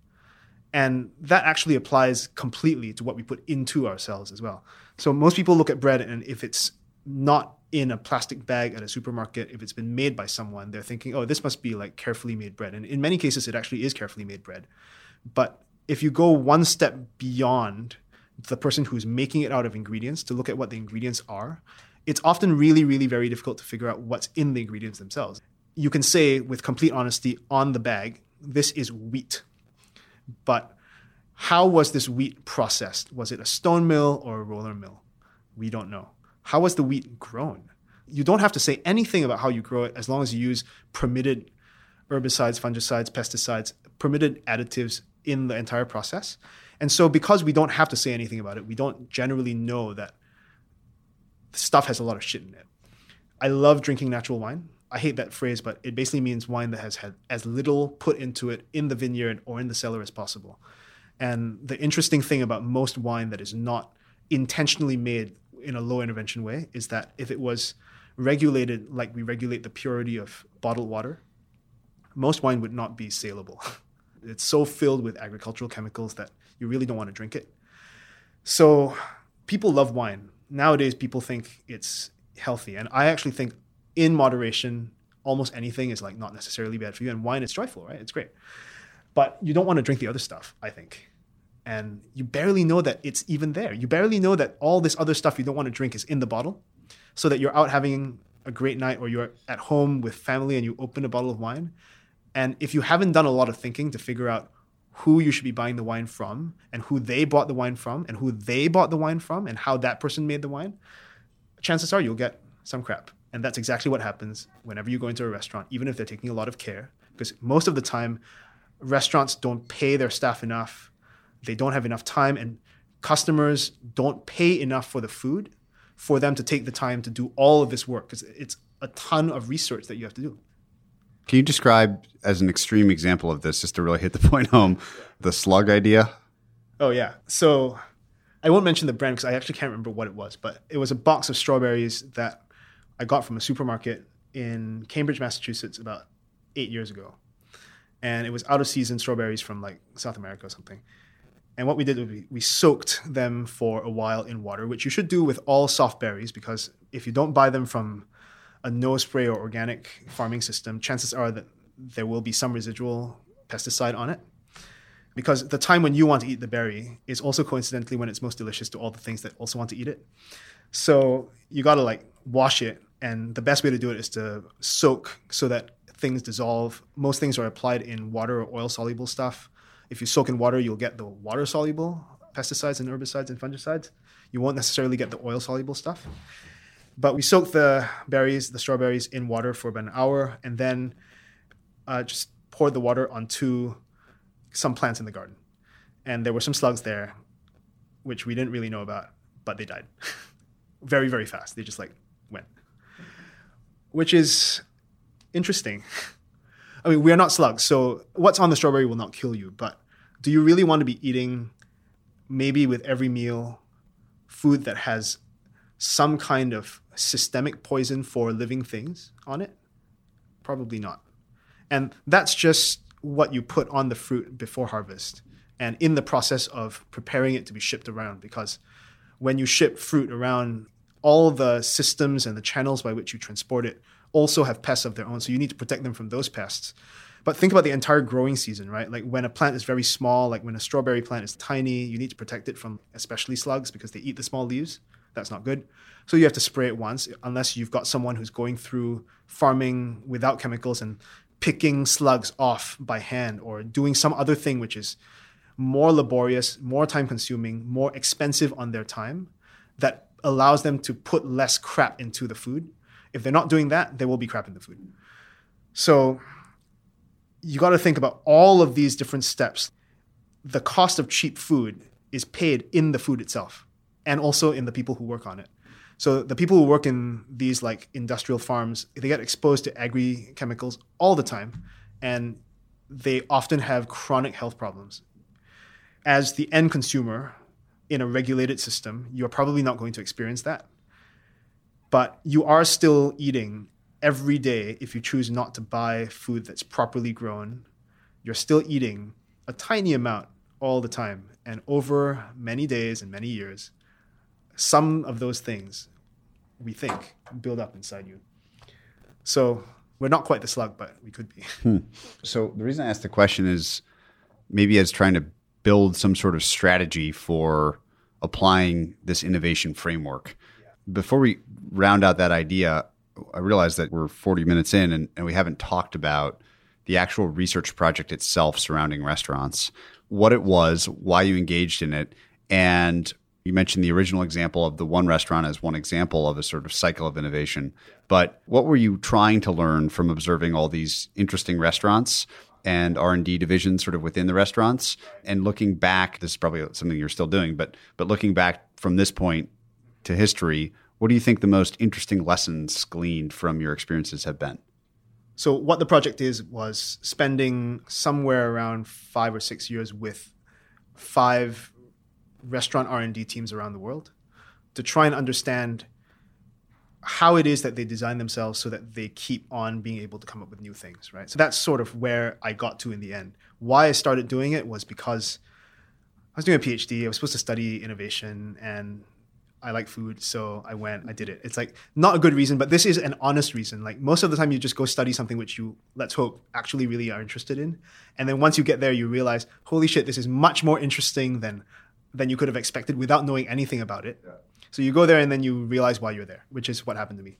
and that actually applies completely to what we put into ourselves as well. So most people look at bread and if it's not in a plastic bag at a supermarket, if it's been made by someone, they're thinking, oh, this must be like carefully made bread. And in many cases, it actually is carefully made bread. But if you go one step beyond the person who's making it out of ingredients to look at what the ingredients are, it's often really, really very difficult to figure out what's in the ingredients themselves. You can say with complete honesty on the bag, this is wheat but how was this wheat processed? Was it a stone mill or a roller mill? We don't know. How was the wheat grown? You don't have to say anything about how you grow it as long as you use permitted herbicides, fungicides, pesticides, permitted additives in the entire process. And so, because we don't have to say anything about it, we don't generally know that stuff has a lot of shit in it. I love drinking natural wine. I hate that phrase, but it basically means wine that has had as little put into it in the vineyard or in the cellar as possible. And the interesting thing about most wine that is not intentionally made in a low intervention way is that if it was regulated like we regulate the purity of bottled water, most wine would not be saleable. It's so filled with agricultural chemicals that you really don't want to drink it. So people love wine. Nowadays, people think it's healthy. And I actually think in moderation, almost anything is like not necessarily bad for you. And wine is joyful, right? It's great. But you don't want to drink the other stuff, I think. And you barely know that it's even there. You barely know that all this other stuff you don't want to drink is in the bottle. So that you're out having a great night or you're at home with family and you open a bottle of wine. And if you haven't done a lot of thinking to figure out who you should be buying the wine from and who they bought the wine from and who they bought the wine from and how that person made the wine, chances are you'll get some crap. And that's exactly what happens whenever you go into a restaurant, even if they're taking a lot of care. Because most of the time, restaurants don't pay their staff enough, they don't have enough time, and customers don't pay enough for the food for them to take the time to do all of this work. Because it's a ton of research that you have to do. Can you describe, as an extreme example of this, just to really hit the point home, the slug idea? Oh, yeah. So I won't mention the brand because I actually can't remember what it was, but it was a box of strawberries that I got from a supermarket in Cambridge, Massachusetts, about eight years ago, and it was out of season strawberries from like South America or something. And what we did was we, we soaked them for a while in water, which you should do with all soft berries because if you don't buy them from a no spray or organic farming system, chances are that there will be some residual pesticide on it. Because the time when you want to eat the berry is also coincidentally when it's most delicious to all the things that also want to eat it. So you got to like wash it, and the best way to do it is to soak so that things dissolve. Most things are applied in water or oil soluble stuff. If you soak in water, you'll get the water soluble pesticides and herbicides and fungicides. You won't necessarily get the oil soluble stuff. But we soak the berries, the strawberries, in water for about an hour, and then uh, just poured the water onto some plants in the garden. And there were some slugs there, which we didn't really know about, but they died. very, very fast. They just like went, which is interesting. I mean, we are not slugs, so what's on the strawberry will not kill you. But do you really want to be eating, maybe with every meal, food that has some kind of systemic poison for living things on it? Probably not. And that's just what you put on the fruit before harvest and in the process of preparing it to be shipped around because when you ship fruit around all the systems and the channels by which you transport it also have pests of their own. So you need to protect them from those pests. But think about the entire growing season, right? Like when a plant is very small, like when a strawberry plant is tiny, you need to protect it from especially slugs because they eat the small leaves. That's not good. So you have to spray it once, unless you've got someone who's going through farming without chemicals and picking slugs off by hand or doing some other thing which is more laborious, more time consuming, more expensive on their time that allows them to put less crap into the food. If they're not doing that, there will be crap in the food. So you got to think about all of these different steps. The cost of cheap food is paid in the food itself and also in the people who work on it. So the people who work in these like industrial farms, they get exposed to agri chemicals all the time and they often have chronic health problems. As the end consumer in a regulated system, you're probably not going to experience that. But you are still eating every day if you choose not to buy food that's properly grown. You're still eating a tiny amount all the time. And over many days and many years, some of those things we think build up inside you. So we're not quite the slug, but we could be. Hmm. So the reason I asked the question is maybe as trying to build some sort of strategy for applying this innovation framework. Before we round out that idea, I realize that we're 40 minutes in and, and we haven't talked about the actual research project itself surrounding restaurants, what it was, why you engaged in it, and you mentioned the original example of the one restaurant as one example of a sort of cycle of innovation. But what were you trying to learn from observing all these interesting restaurants and R&D divisions sort of within the restaurants. And looking back this is probably something you're still doing but but looking back from this point to history what do you think the most interesting lessons gleaned from your experiences have been? So what the project is was spending somewhere around 5 or 6 years with five restaurant R&D teams around the world to try and understand how it is that they design themselves so that they keep on being able to come up with new things, right? So that's sort of where I got to in the end. Why I started doing it was because I was doing a PhD. I was supposed to study innovation and I like food, so I went, I did it. It's like not a good reason, but this is an honest reason. Like most of the time, you just go study something which you, let's hope, actually really are interested in. And then once you get there, you realize, holy shit, this is much more interesting than than you could have expected without knowing anything about it. Yeah. So you go there and then you realize why you're there, which is what happened to me.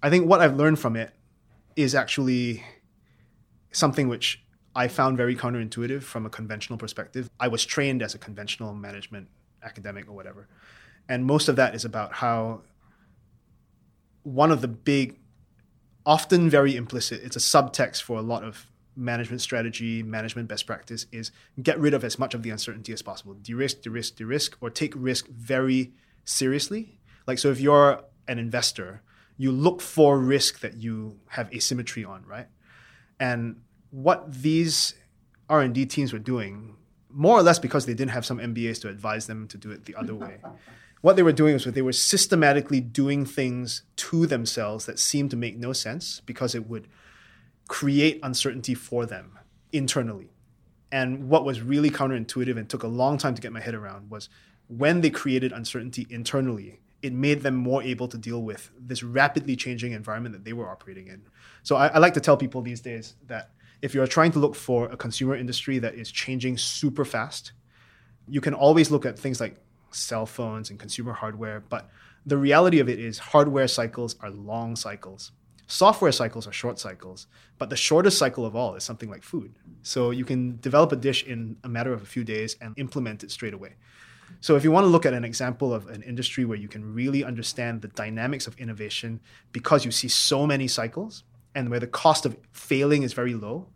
I think what I've learned from it is actually something which I found very counterintuitive from a conventional perspective. I was trained as a conventional management academic or whatever. And most of that is about how one of the big, often very implicit, it's a subtext for a lot of management strategy, management best practice is get rid of as much of the uncertainty as possible. De-risk, de-risk, de-risk, or take risk very seriously. Like so if you're an investor, you look for risk that you have asymmetry on, right? And what these R&D teams were doing, more or less because they didn't have some MBAs to advise them to do it the other way. what they were doing was they were systematically doing things to themselves that seemed to make no sense because it would – create uncertainty for them internally. And what was really counterintuitive and took a long time to get my head around was when they created uncertainty internally, it made them more able to deal with this rapidly changing environment that they were operating in. So I, I like to tell people these days that if you're trying to look for a consumer industry that is changing super fast, you can always look at things like cell phones and consumer hardware, but the reality of it is hardware cycles are long cycles. Software cycles are short cycles, but the shortest cycle of all is something like food. So you can develop a dish in a matter of a few days and implement it straight away. So if you want to look at an example of an industry where you can really understand the dynamics of innovation because you see so many cycles and where the cost of failing is very low,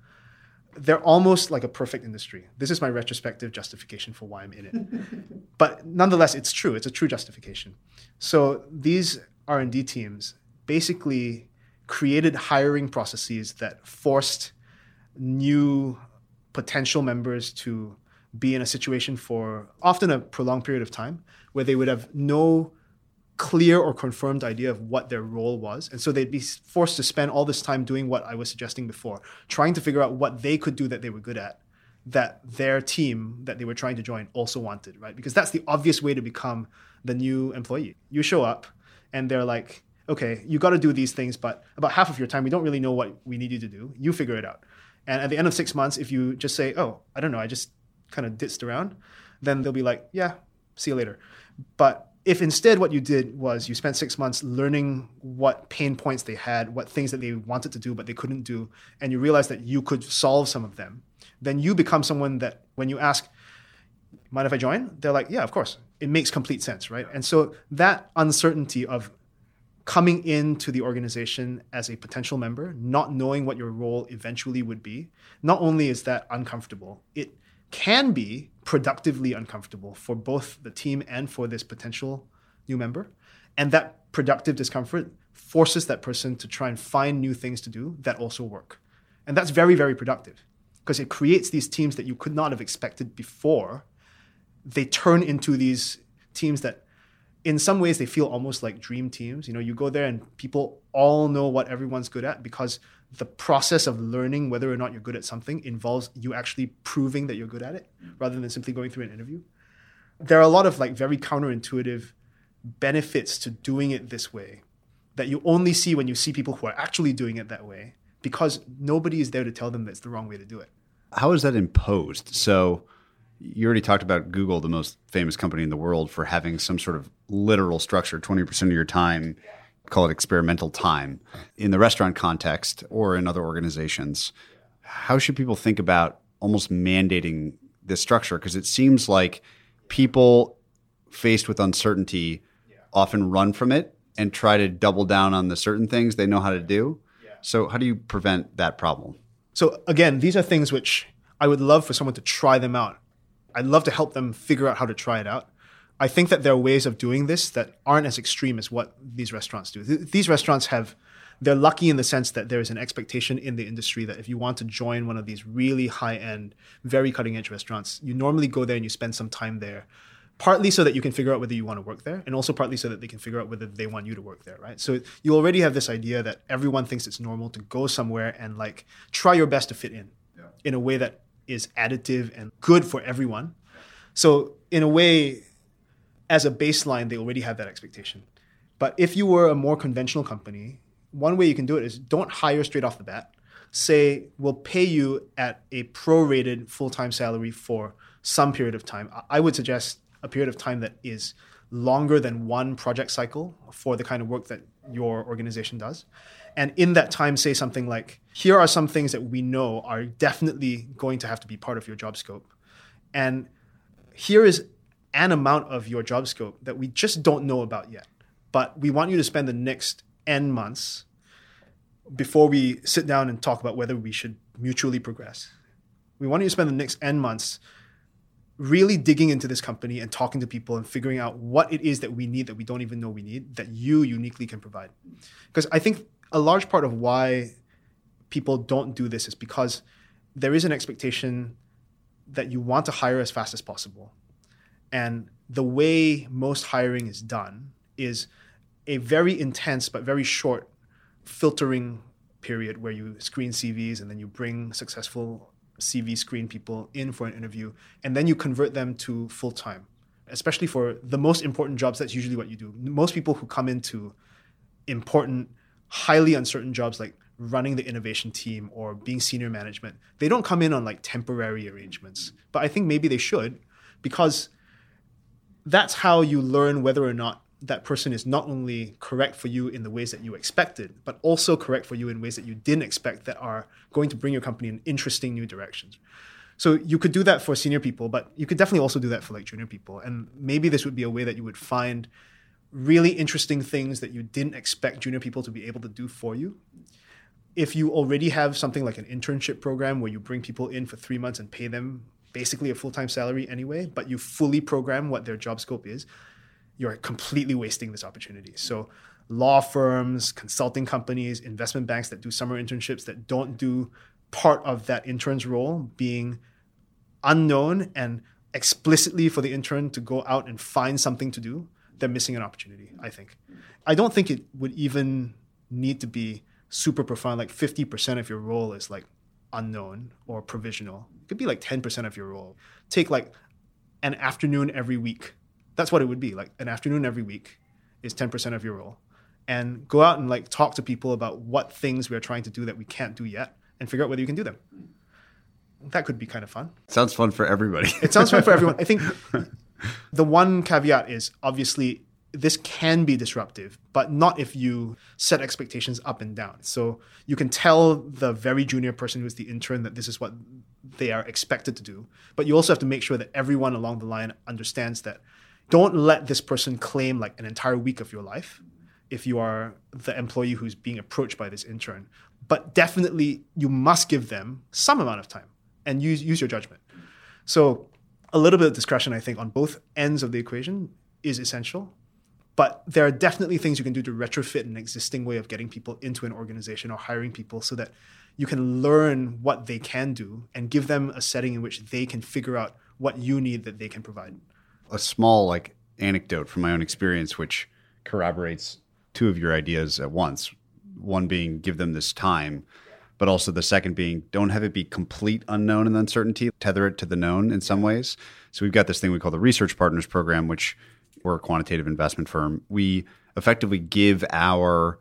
they're almost like a perfect industry. This is my retrospective justification for why I'm in it. but nonetheless, it's true. It's a true justification. So these R&D teams basically created hiring processes that forced new potential members to be in a situation for often a prolonged period of time where they would have no clear or confirmed idea of what their role was. And so they'd be forced to spend all this time doing what I was suggesting before, trying to figure out what they could do that they were good at, that their team that they were trying to join also wanted, right? Because that's the obvious way to become the new employee. You show up and they're like, okay, you got to do these things, but about half of your time, we don't really know what we need you to do. You figure it out. And at the end of six months, if you just say, oh, I don't know, I just kind of ditzed around, then they'll be like, yeah, see you later. But if instead what you did was you spent six months learning what pain points they had, what things that they wanted to do but they couldn't do, and you realize that you could solve some of them, then you become someone that when you ask, mind if I join? They're like, yeah, of course. It makes complete sense, right? And so that uncertainty of coming into the organization as a potential member, not knowing what your role eventually would be, not only is that uncomfortable, it can be productively uncomfortable for both the team and for this potential new member. And that productive discomfort forces that person to try and find new things to do that also work. And that's very, very productive because it creates these teams that you could not have expected before. They turn into these teams that in some ways they feel almost like dream teams. You know, you go there and people all know what everyone's good at because the process of learning whether or not you're good at something involves you actually proving that you're good at it rather than simply going through an interview. There are a lot of like very counterintuitive benefits to doing it this way that you only see when you see people who are actually doing it that way because nobody is there to tell them that's the wrong way to do it. How is that imposed? So you already talked about Google, the most famous company in the world, for having some sort of literal structure, 20% of your time call it experimental time in the restaurant context or in other organizations. How should people think about almost mandating this structure? Because it seems like people faced with uncertainty often run from it and try to double down on the certain things they know how to do. So, how do you prevent that problem? So, again, these are things which I would love for someone to try them out. I'd love to help them figure out how to try it out. I think that there are ways of doing this that aren't as extreme as what these restaurants do. Th- these restaurants have, they're lucky in the sense that there is an expectation in the industry that if you want to join one of these really high end, very cutting edge restaurants, you normally go there and you spend some time there. Partly so that you can figure out whether you want to work there, and also partly so that they can figure out whether they want you to work there, right? So you already have this idea that everyone thinks it's normal to go somewhere and like try your best to fit in yeah. in a way that is additive and good for everyone. So in a way, as a baseline, they already have that expectation. But if you were a more conventional company, one way you can do it is don't hire straight off the bat. Say, we'll pay you at a prorated full time salary for some period of time. I would suggest a period of time that is longer than one project cycle for the kind of work that your organization does. And in that time, say something like, here are some things that we know are definitely going to have to be part of your job scope. And here is an amount of your job scope that we just don't know about yet. But we want you to spend the next N months before we sit down and talk about whether we should mutually progress. We want you to spend the next N months really digging into this company and talking to people and figuring out what it is that we need that we don't even know we need that you uniquely can provide. Because I think a large part of why people don't do this is because there is an expectation that you want to hire as fast as possible. And the way most hiring is done is a very intense but very short filtering period where you screen CVs and then you bring successful CV screen people in for an interview and then you convert them to full time. Especially for the most important jobs, that's usually what you do. Most people who come into important, highly uncertain jobs like running the innovation team or being senior management, they don't come in on like temporary arrangements. But I think maybe they should because that's how you learn whether or not that person is not only correct for you in the ways that you expected, but also correct for you in ways that you didn't expect that are going to bring your company in interesting new directions. So you could do that for senior people, but you could definitely also do that for like junior people. And maybe this would be a way that you would find really interesting things that you didn't expect junior people to be able to do for you. If you already have something like an internship program where you bring people in for three months and pay them basically a full time salary anyway, but you fully program what their job scope is, you're completely wasting this opportunity. So, law firms, consulting companies, investment banks that do summer internships that don't do part of that intern's role being unknown and explicitly for the intern to go out and find something to do, they're missing an opportunity, I think. I don't think it would even need to be super profound, like 50% of your role is like unknown or provisional. It could be like 10% of your role. Take like an afternoon every week. That's what it would be. Like an afternoon every week is 10% of your role. And go out and like talk to people about what things we're trying to do that we can't do yet and figure out whether you can do them. That could be kind of fun. Sounds fun for everybody. it sounds fun for everyone. I think the one caveat is obviously this can be disruptive, but not if you set expectations up and down. So you can tell the very junior person who's the intern that this is what they are expected to do, but you also have to make sure that everyone along the line understands that don't let this person claim like an entire week of your life if you are the employee who's being approached by this intern. But definitely you must give them some amount of time and use use your judgment. So a little bit of discretion, I think, on both ends of the equation is essential. But there are definitely things you can do to retrofit an existing way of getting people into an organization or hiring people so that you can learn what they can do and give them a setting in which they can figure out what you need that they can provide. A small like anecdote from my own experience which corroborates two of your ideas at once. One being give them this time, but also the second being don't have it be complete unknown and uncertainty, tether it to the known in some ways. So we've got this thing we call the Research Partners Program, which we're a quantitative investment firm. We effectively give our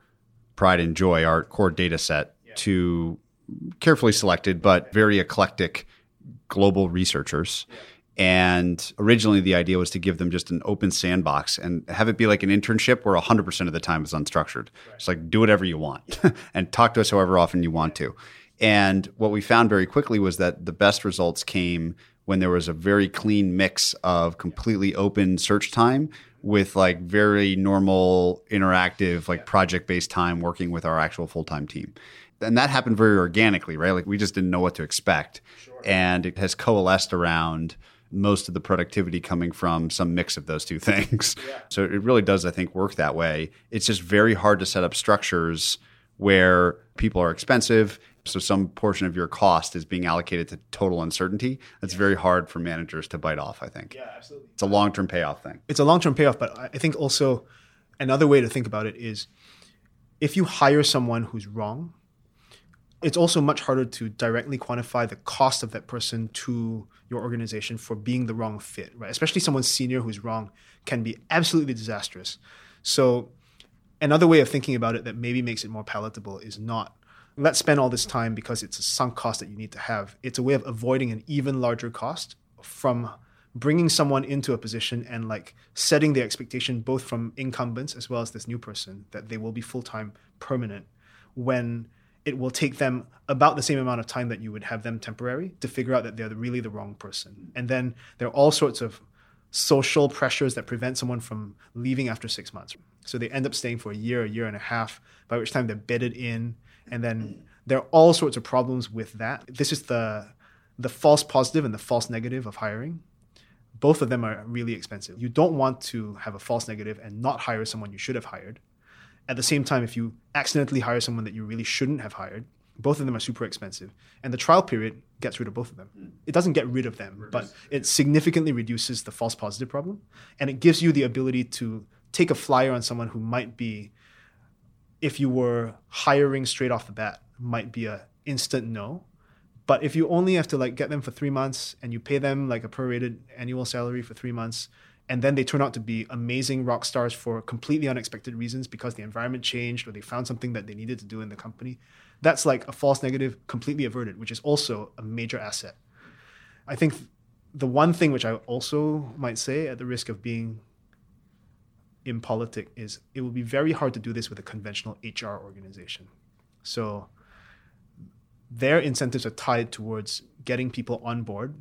pride and joy, our core data set, to carefully selected but very eclectic global researchers. And originally, the idea was to give them just an open sandbox and have it be like an internship where 100% of the time is unstructured. Right. It's like, do whatever you want and talk to us however often you want to. And what we found very quickly was that the best results came when there was a very clean mix of completely open search time with like very normal interactive like project based time working with our actual full-time team. And that happened very organically right? Like we just didn't know what to expect. Sure. and it has coalesced around most of the productivity coming from some mix of those two things. Yeah. so it really does i think work that way. It's just very hard to set up structures where people are expensive so some portion of your cost is being allocated to total uncertainty. That's yeah. very hard for managers to bite off, I think. Yeah, absolutely. It's a long-term payoff thing. It's a long-term payoff, but I think also another way to think about it is if you hire someone who's wrong, it's also much harder to directly quantify the cost of that person to your organization for being the wrong fit, right? Especially someone senior who's wrong can be absolutely disastrous. So another way of thinking about it that maybe makes it more palatable is not let's spend all this time because it's a sunk cost that you need to have. It's a way of avoiding an even larger cost from bringing someone into a position and like setting the expectation both from incumbents as well as this new person that they will be full-time permanent when it will take them about the same amount of time that you would have them temporary to figure out that they're really the wrong person. And then there are all sorts of social pressures that prevent someone from leaving after six months. So they end up staying for a year, a year and a half, by which time they're bedded in and then there are all sorts of problems with that. This is the the false positive and the false negative of hiring. Both of them are really expensive. You don't want to have a false negative and not hire someone you should have hired. At the same time, if you accidentally hire someone that you really shouldn't have hired, both of them are super expensive. And the trial period gets rid of both of them. It doesn't get rid of them, but it significantly reduces the false positive problem. And it gives you the ability to take a flyer on someone who might be if you were hiring straight off the bat might be a instant no. But if you only have to like get them for three months and you pay them like a prorated annual salary for three months and then they turn out to be amazing rock stars for completely unexpected reasons because the environment changed or they found something that they needed to do in the company that's like a false negative completely averted which is also a major asset. I think the one thing which i also might say at the risk of being in politics is it will be very hard to do this with a conventional HR organization. So their incentives are tied towards getting people on board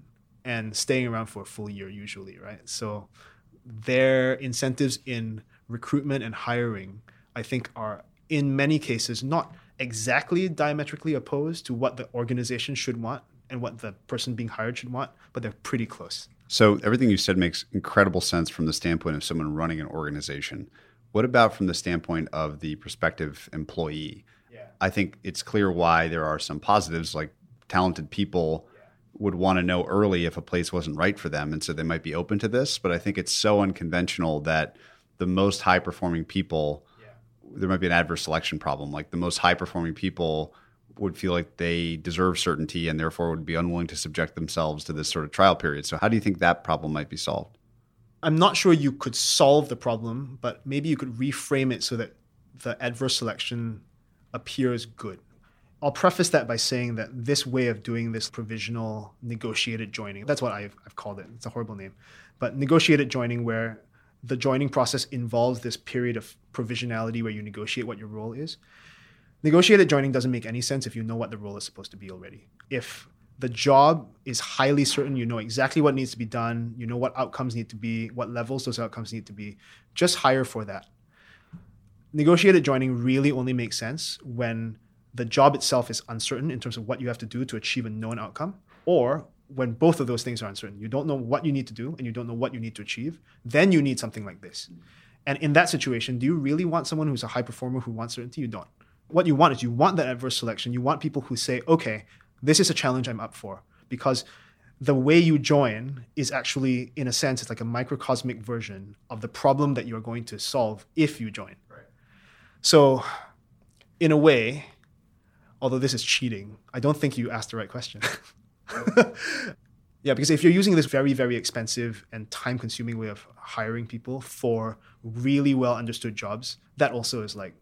and staying around for a full year usually, right? So their incentives in recruitment and hiring, I think, are in many cases not exactly diametrically opposed to what the organization should want and what the person being hired should want, but they're pretty close. So everything you said makes incredible sense from the standpoint of someone running an organization. What about from the standpoint of the prospective employee? Yeah. I think it's clear why there are some positives, like talented people yeah. would want to know early if a place wasn't right for them, and so they might be open to this. But I think it's so unconventional that the most high performing people, yeah. there might be an adverse selection problem. Like the most high performing people would feel like they deserve certainty and therefore would be unwilling to subject themselves to this sort of trial period. So, how do you think that problem might be solved? I'm not sure you could solve the problem, but maybe you could reframe it so that the adverse selection appears good. I'll preface that by saying that this way of doing this provisional negotiated joining, that's what I've, I've called it. It's a horrible name. But negotiated joining, where the joining process involves this period of provisionality where you negotiate what your role is. Negotiated joining doesn't make any sense if you know what the role is supposed to be already. If the job is highly certain, you know exactly what needs to be done, you know what outcomes need to be, what levels those outcomes need to be, just hire for that. Negotiated joining really only makes sense when the job itself is uncertain in terms of what you have to do to achieve a known outcome, or when both of those things are uncertain. You don't know what you need to do and you don't know what you need to achieve, then you need something like this. And in that situation, do you really want someone who's a high performer who wants certainty? You don't. What you want is you want that adverse selection. You want people who say, okay, this is a challenge I'm up for. Because the way you join is actually, in a sense, it's like a microcosmic version of the problem that you're going to solve if you join. Right. So, in a way, although this is cheating, I don't think you asked the right question. yeah, because if you're using this very, very expensive and time consuming way of hiring people for really well understood jobs, that also is like,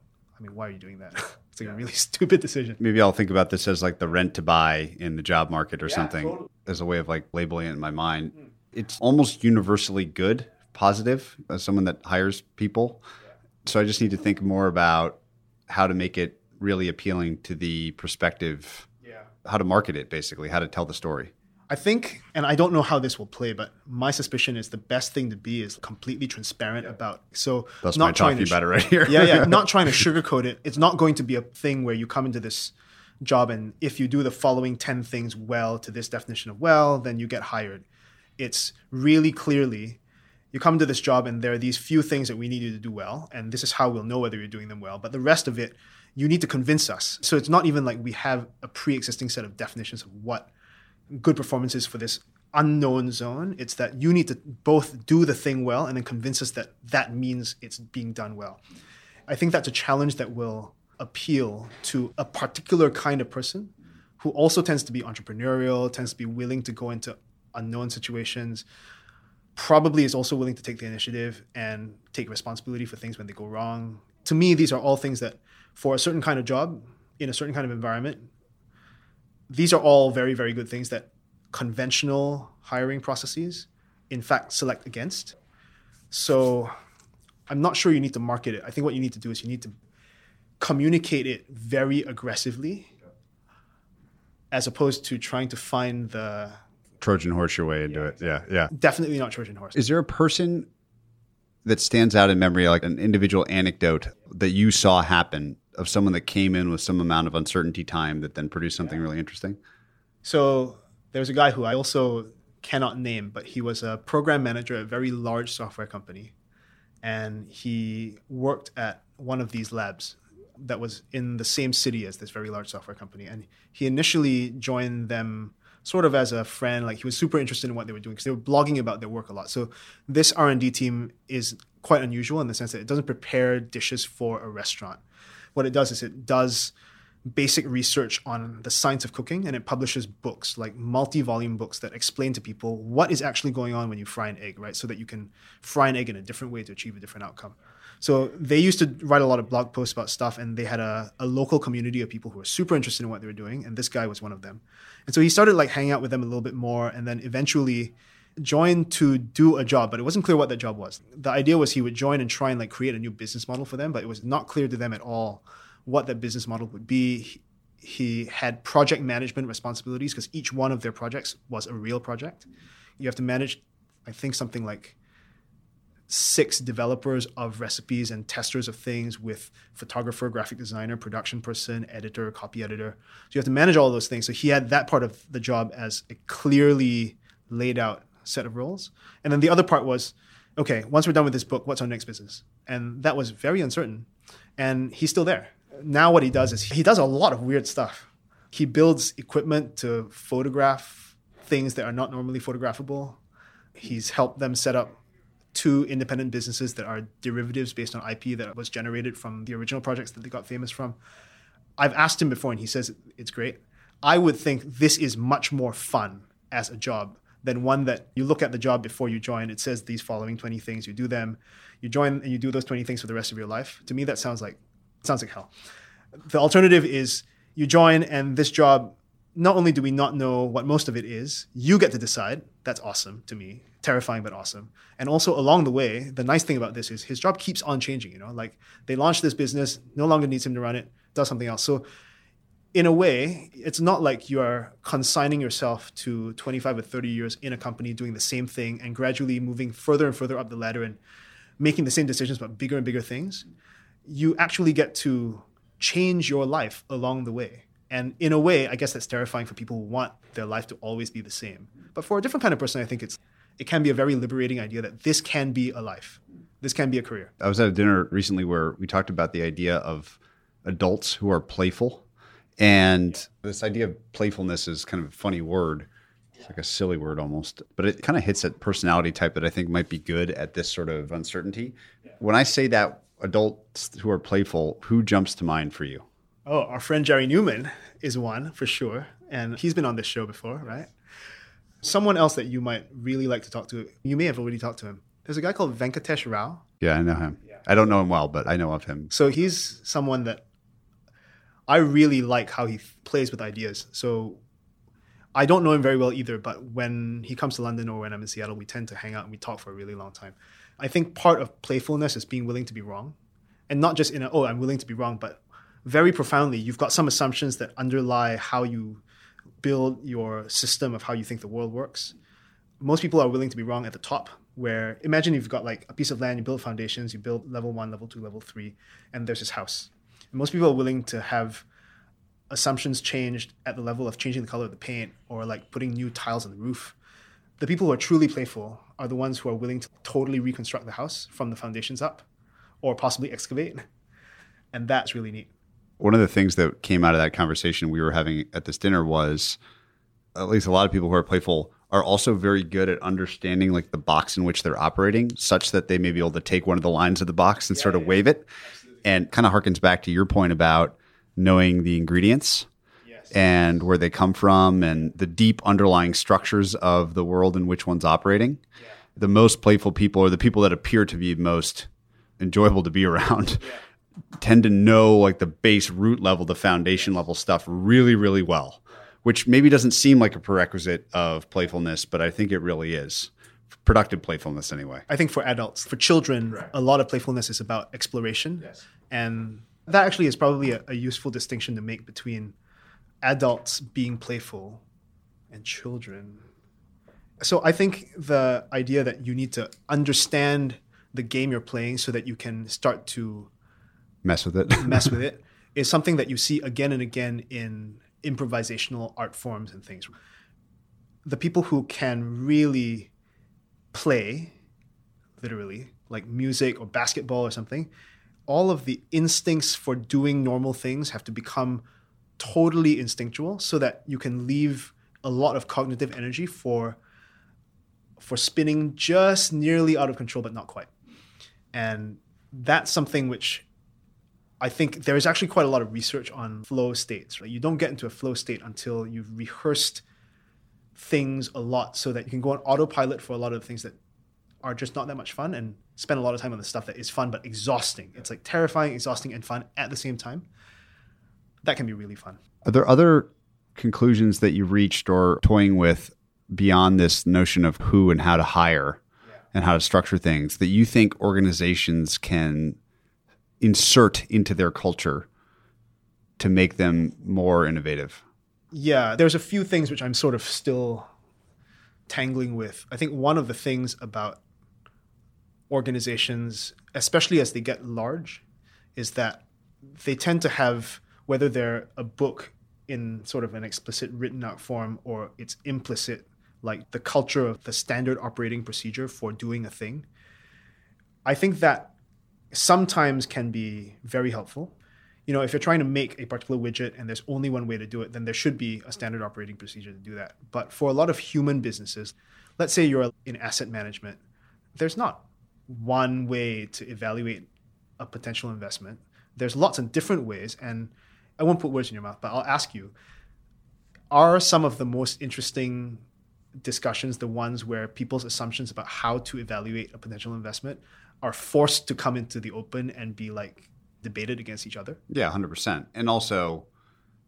I mean, why are you doing that? it's like yeah. a really stupid decision. Maybe I'll think about this as like the rent to buy in the job market or yeah, something totally. as a way of like labeling it in my mind. Mm. It's almost universally good, positive as someone that hires people. Yeah. So I just need to think more about how to make it really appealing to the prospective how to market it basically how to tell the story i think and i don't know how this will play but my suspicion is the best thing to be is completely transparent about so that's not my talking about better right here. Yeah yeah not trying to sugarcoat it. It's not going to be a thing where you come into this job and if you do the following 10 things well to this definition of well then you get hired. It's really clearly you come to this job and there are these few things that we need you to do well and this is how we'll know whether you're doing them well but the rest of it you need to convince us. So it's not even like we have a pre-existing set of definitions of what good performances for this unknown zone. It's that you need to both do the thing well and then convince us that that means it's being done well. I think that's a challenge that will appeal to a particular kind of person who also tends to be entrepreneurial, tends to be willing to go into unknown situations, probably is also willing to take the initiative and take responsibility for things when they go wrong. To me, these are all things that for a certain kind of job in a certain kind of environment, these are all very, very good things that conventional hiring processes, in fact, select against. So I'm not sure you need to market it. I think what you need to do is you need to communicate it very aggressively as opposed to trying to find the Trojan horse your way into yeah, it. Yeah, yeah. Definitely not Trojan horse. Is there a person that stands out in memory, like an individual anecdote that you saw happen of someone that came in with some amount of uncertainty time that then produced something really interesting? So there's a guy who I also cannot name, but he was a program manager at a very large software company. And he worked at one of these labs that was in the same city as this very large software company. And he initially joined them sort of as a friend. Like he was super interested in what they were doing because they were blogging about their work a lot. So this R and D team is quite unusual in the sense that it doesn't prepare dishes for a restaurant what it does is it does basic research on the science of cooking and it publishes books like multi-volume books that explain to people what is actually going on when you fry an egg right? So that you can fry an egg in a different way to achieve a different outcome. So they used to write a lot of blog posts about stuff and they had a, a local community of people who were super interested in what they were doing and this guy was one of them. And so he started like hanging out with them a little bit more and then eventually joined to do a job, but it wasn't clear what that job was. The idea was he would join and try and like create a new business model for them, but it was not clear to them at all what that business model would be. He, had project management responsibilities because each one of their projects was a real project. You have to manage, I think, something like six developers of recipes and testers of things with photographer, graphic designer, production person, editor, copy editor. So you have to manage all those things. So he had that part of the job as a clearly laid out set of roles. And then the other part was, okay, once we're done with this book, what's our next business? And that was very uncertain. And he's still there. Now what he does is he does a lot of weird stuff. He builds equipment to photograph things that are not normally photographable. He's helped them set up two independent businesses that are derivatives based on IP that was generated from the original projects that they got famous from. I've asked him before and he says it's great. I would think this is much more fun as a job than one that you look at the job before you join. It says these following 20 things. You do them, you join, and you do those 20 things for the rest of your life. To me, that sounds like sounds like hell. The alternative is you join, and this job not only do we not know what most of it is, you get to decide. That's awesome to me. Terrifying but awesome. And also along the way, the nice thing about this is his job keeps on changing, you know? Like they launched this business, no longer needs him to run it, does something else. So in a way, it's not like you are consigning yourself to 25 or 30 years in a company doing the same thing and gradually moving further and further up the ladder and making the same decisions but bigger and bigger things. You actually get to change your life along the way. And in a way, I guess that's terrifying for people who want their life to always be the same. But for a different kind of person, I think it's it can be a very liberating idea that this can be a life. This can be a career. I was at a dinner recently where we talked about the idea of adults who are playful. And this idea of playfulness is kind of a funny word. It's like a silly word almost, but it kind of hits that personality type that I think might be good at this sort of uncertainty. When I say that adults who are playful, who jumps to mind for you? Oh, our friend Jerry Neumann is one for sure. And he's been on this show before, right? Someone else that you might really like to talk to, you may have already talked to him. There's a guy called Venkatesh Rao. Yeah, I know him. Yeah. I don't know him well, but I know of him. So he's someone that I really like how he plays with ideas. So I don't know him very well either, but when he comes to London or when I'm in Seattle, we tend to hang out and we talk for a really long time. I think part of playfulness is being willing to be wrong. And not just in a, oh, I'm willing to be wrong, but very profoundly, you've got some assumptions that underlie how you build your system of how you think the world works. Most people are willing to be wrong at the top, where imagine you've got like a piece of land, you build foundations, you build level one, level two, level three, and there's this house. And most people are willing to have assumptions changed at the level of changing the color of the paint or like putting new tiles on the roof. The people who are truly playful are the ones who are willing to totally reconstruct the house from the foundations up or possibly excavate. And that's really neat one of the things that came out of that conversation we were having at this dinner was at least a lot of people who are playful are also very good at understanding like the box in which they're operating such that they may be able to take one of the lines of the box and yeah, sort of yeah, wave it absolutely. And kind of harkens back to your point about knowing the ingredients yes. and where they come from and the deep underlying structures of the world in which one's operating yeah. the most playful people or the people that appear to be most enjoyable to be around tend to know like the base root level, the foundation level stuff really, really well, which maybe doesn't seem like a prerequisite of playfulness, but I think it really is. Productive playfulness, anyway. I think for adults, for children, right. a lot of playfulness is about exploration. Yes. And that actually is probably a, a useful distinction to make between adults being playful and children. So I think the idea that you need to understand the game you're playing so that you can start to mess with it. mess with it is something that you see again and again in improvisational art forms and things. The people who can really play, literally, like music or basketball or something, all of the instincts for doing normal things have to become totally instinctual so that you can leave a lot of cognitive energy for for spinning just nearly out of control but not quite. And that's something which I think there is actually quite a lot of research on flow states. Right? You don't get into a flow state until you've rehearsed things a lot so that you can go on autopilot for a lot of the things that are just not that much fun and spend a lot of time on the stuff that is fun but exhausting. It's like terrifying, exhausting, and fun at the same time. That can be really fun. Are there other conclusions that you reached or toying with beyond this notion of who and how to hire yeah. and how to structure things that you think organizations can insert into their culture to make them more innovative? Yeah, there's a few things which I'm sort of still tangling with. I think one of the things about organizations, especially as they get large, is that they tend to have, whether they're a book in sort of an explicit written out form or it's implicit, like the culture of the standard operating procedure for doing a thing. I think that sometimes can be very helpful. You know, if you're trying to make a particular widget and there's only one way to do it, then there should be a standard operating procedure to do that. But for a lot of human businesses, let's say you're in asset management, there's not one way to evaluate a potential investment. There's lots of different ways, and I won't put words in your mouth, but I'll ask you are some of the most interesting discussions the ones where people's assumptions about how to evaluate a potential investment are forced to come into the open and be like debated against each other. Yeah, hundred percent. And also,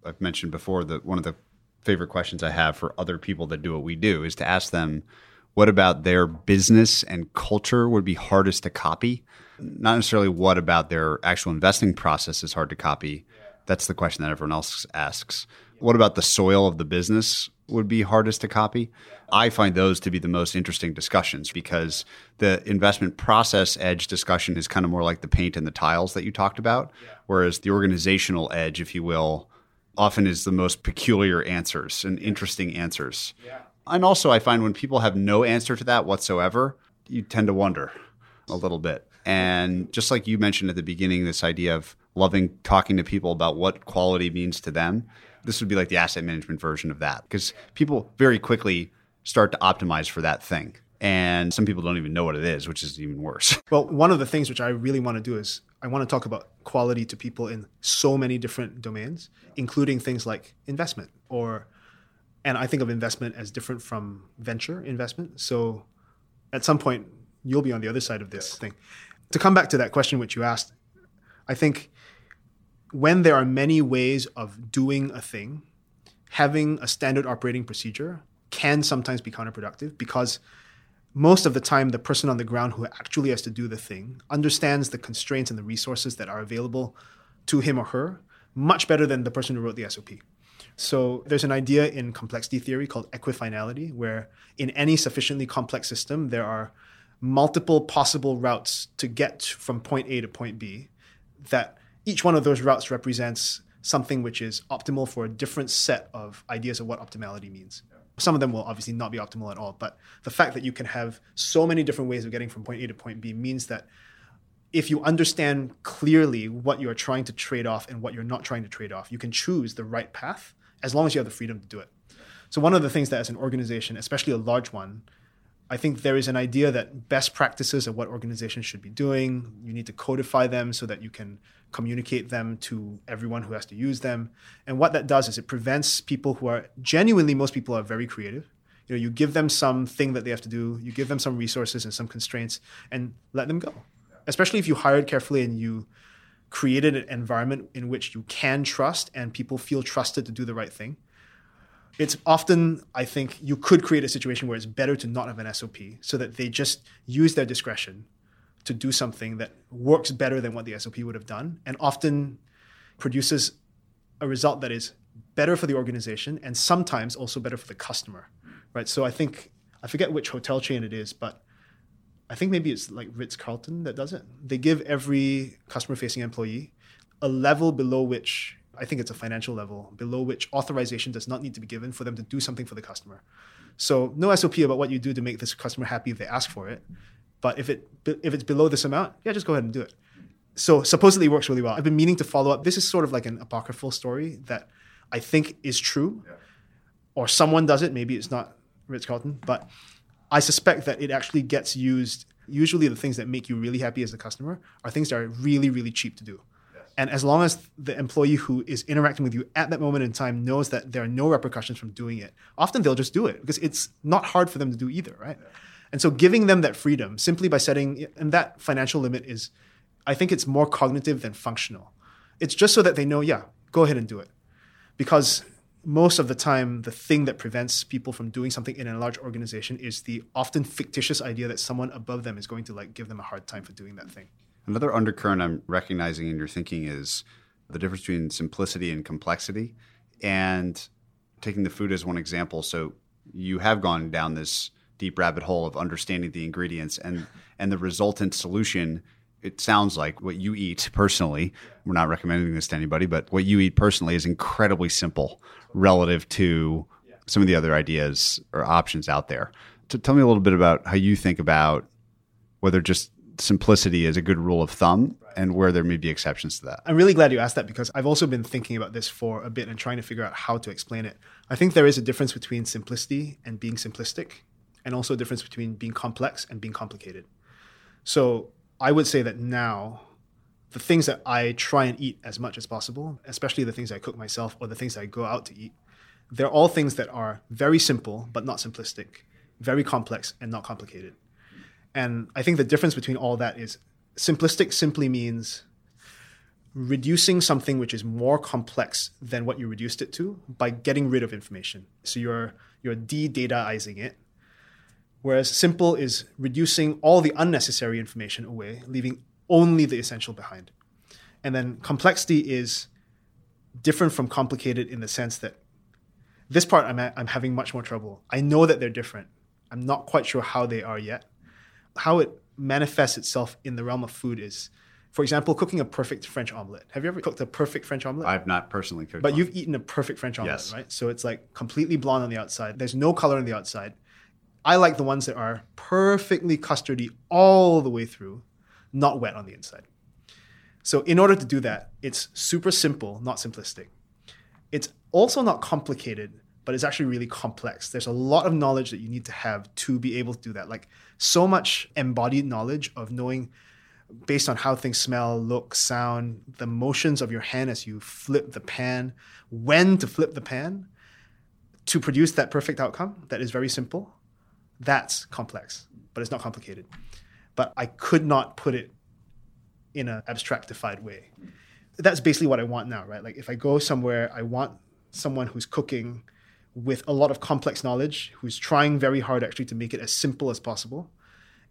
I've mentioned before that one of the favorite questions I have for other people that do what we do is to ask them what about their business and culture would be hardest to copy? Not necessarily what about their actual investing process is hard to copy. That's the question that everyone else asks. What about the soil of the business would be hardest to copy? I find those to be the most interesting discussions because the investment process edge discussion is kind of more like the paint and the tiles that you talked about, whereas the organizational edge, if you will, often is the most peculiar answers and interesting answers. And also, I find when people have no answer to that whatsoever, you tend to wonder a little bit. And just like you mentioned at the beginning, this idea of loving talking to people about what quality means to them, this would be like the asset management version of that because people very quickly start to optimize for that thing. And some people don't even know what it is, which is even worse. Well, one of the things which I really want to do is I want to talk about quality to people in so many different domains, including things like investment or and I think of investment as different from venture investment. So at some point you'll be on the other side of this thing. To come back to that question which you asked, I think when there are many ways of doing a thing, having a standard operating procedure can sometimes be counterproductive because most of the time the person on the ground who actually has to do the thing understands the constraints and the resources that are available to him or her much better than the person who wrote the SOP. So there's an idea in complexity theory called equifinality, where in any sufficiently complex system, there are multiple possible routes to get from point A to point B, that each one of those routes represents something which is optimal for a different set of ideas of what optimality means. Some of them will obviously not be optimal at all, but the fact that you can have so many different ways of getting from point A to point B means that if you understand clearly what you're trying to trade off and what you're not trying to trade off, you can choose the right path as long as you have the freedom to do it. So, one of the things that as an organization, especially a large one, I think there is an idea that best practices of what organizations should be doing, you need to codify them so that you can communicate them to everyone who has to use them. And what that does is it prevents people who are genuinely, most people are very creative. You know, you give them something that they have to do, you give them some resources and some constraints, and let them go. Especially if you hired carefully and you created an environment in which you can trust and people feel trusted to do the right thing. It's often, I think, you could create a situation where it's better to not have an SOP so that they just use their discretion to do something that works better than what the SOP would have done and often produces a result that is better for the organization and sometimes also better for the customer. Right. So I think I forget which hotel chain it is, but I think maybe it's like Ritz Carlton that does it. They give every customer facing employee a level below which I think it's a financial level below which authorization does not need to be given for them to do something for the customer. So no SOP about what you do to make this customer happy if they ask for it. But if it if it's below this amount, yeah, just go ahead and do it. So supposedly it works really well. I've been meaning to follow up. This is sort of like an apocryphal story that I think is true, yeah. or someone does it. Maybe it's not Ritz Carlton, but I suspect that it actually gets used. Usually, the things that make you really happy as a customer are things that are really, really cheap to do. And as long as the employee who is interacting with you at that moment in time knows that there are no repercussions from doing it, often they'll just do it because it's not hard for them to do either, right? Yeah. And so giving them that freedom simply by setting, and that financial limit is, I think it's more cognitive than functional. It's just so that they know, yeah, go ahead and do it. Because most of the time, the thing that prevents people from doing something in a large organization is the often fictitious idea that someone above them is going to like give them a hard time for doing that thing. Another undercurrent I'm recognizing in your thinking is the difference between simplicity and complexity. And taking the food as one example, so you have gone down this deep rabbit hole of understanding the ingredients and and the resultant solution it sounds like what you eat personally we're not recommending this to anybody but what you eat personally is incredibly simple relative to some of the other ideas or options out there so tell me a little bit about how you think about whether just simplicity is a good rule of thumb and where there may be exceptions to that. I'm really glad you asked that because I've also been thinking about this for a bit and trying to figure out how to explain it. I think there is a difference between simplicity and being simplistic and also a difference between being complex and being complicated. So I would say that now, the things that I try and eat as much as possible, especially the things I cook myself or the things I go out to eat, they're all things that are very simple but not simplistic, very complex and not complicated. And I think the difference between all that is simplistic simply means reducing something which is more complex than what you reduced it to by getting rid of information. So you're you're de-dataizing it. Whereas simple is reducing all the unnecessary information away, leaving only the essential behind. And then complexity is different from complicated in the sense that this part I'm, I'm having much more trouble. I know that they're different. I'm not quite sure how they are yet. How it manifests itself in the realm of food is for example, cooking a perfect French omelet. Have you ever cooked a perfect French omelet? I've not personally cooked. But one. you've eaten a perfect French omelet, Yes. right? So it's like completely blonde on the outside. There's no color on the outside. I like the ones that are perfectly custardy all the way through, not wet on the inside. So in order to do that, it's super simple, not simplistic. It's also not complicated, but it's actually really complex. There's a lot of knowledge that you need to have to be able to do that. Like so much embodied knowledge of knowing based on how things smell, look, sound, the motions of your hand as you flip the pan, when to flip the pan to produce that perfect outcome that is very simple. That's complex, but it's not complicated. But I could not put it in an abstractified way. That's basically what I want now, right? Like if I go somewhere, I want someone who's cooking with a lot of complex knowledge, who's trying very hard actually to make it as simple as possible.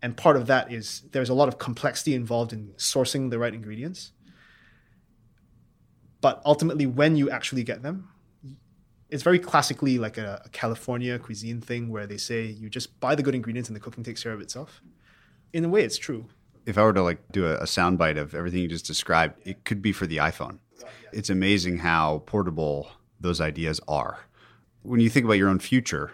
And part of that is there's a lot of complexity involved in sourcing the right ingredients. But ultimately, when you actually get them, it's very classically like a, a California cuisine thing where they say you just buy the good ingredients and the cooking takes care of itself. In a way, it's true. if I were to like do a, a soundbite of everything you just described, it could be for the iPhone. It's amazing how portable those ideas are. When you think about your own future,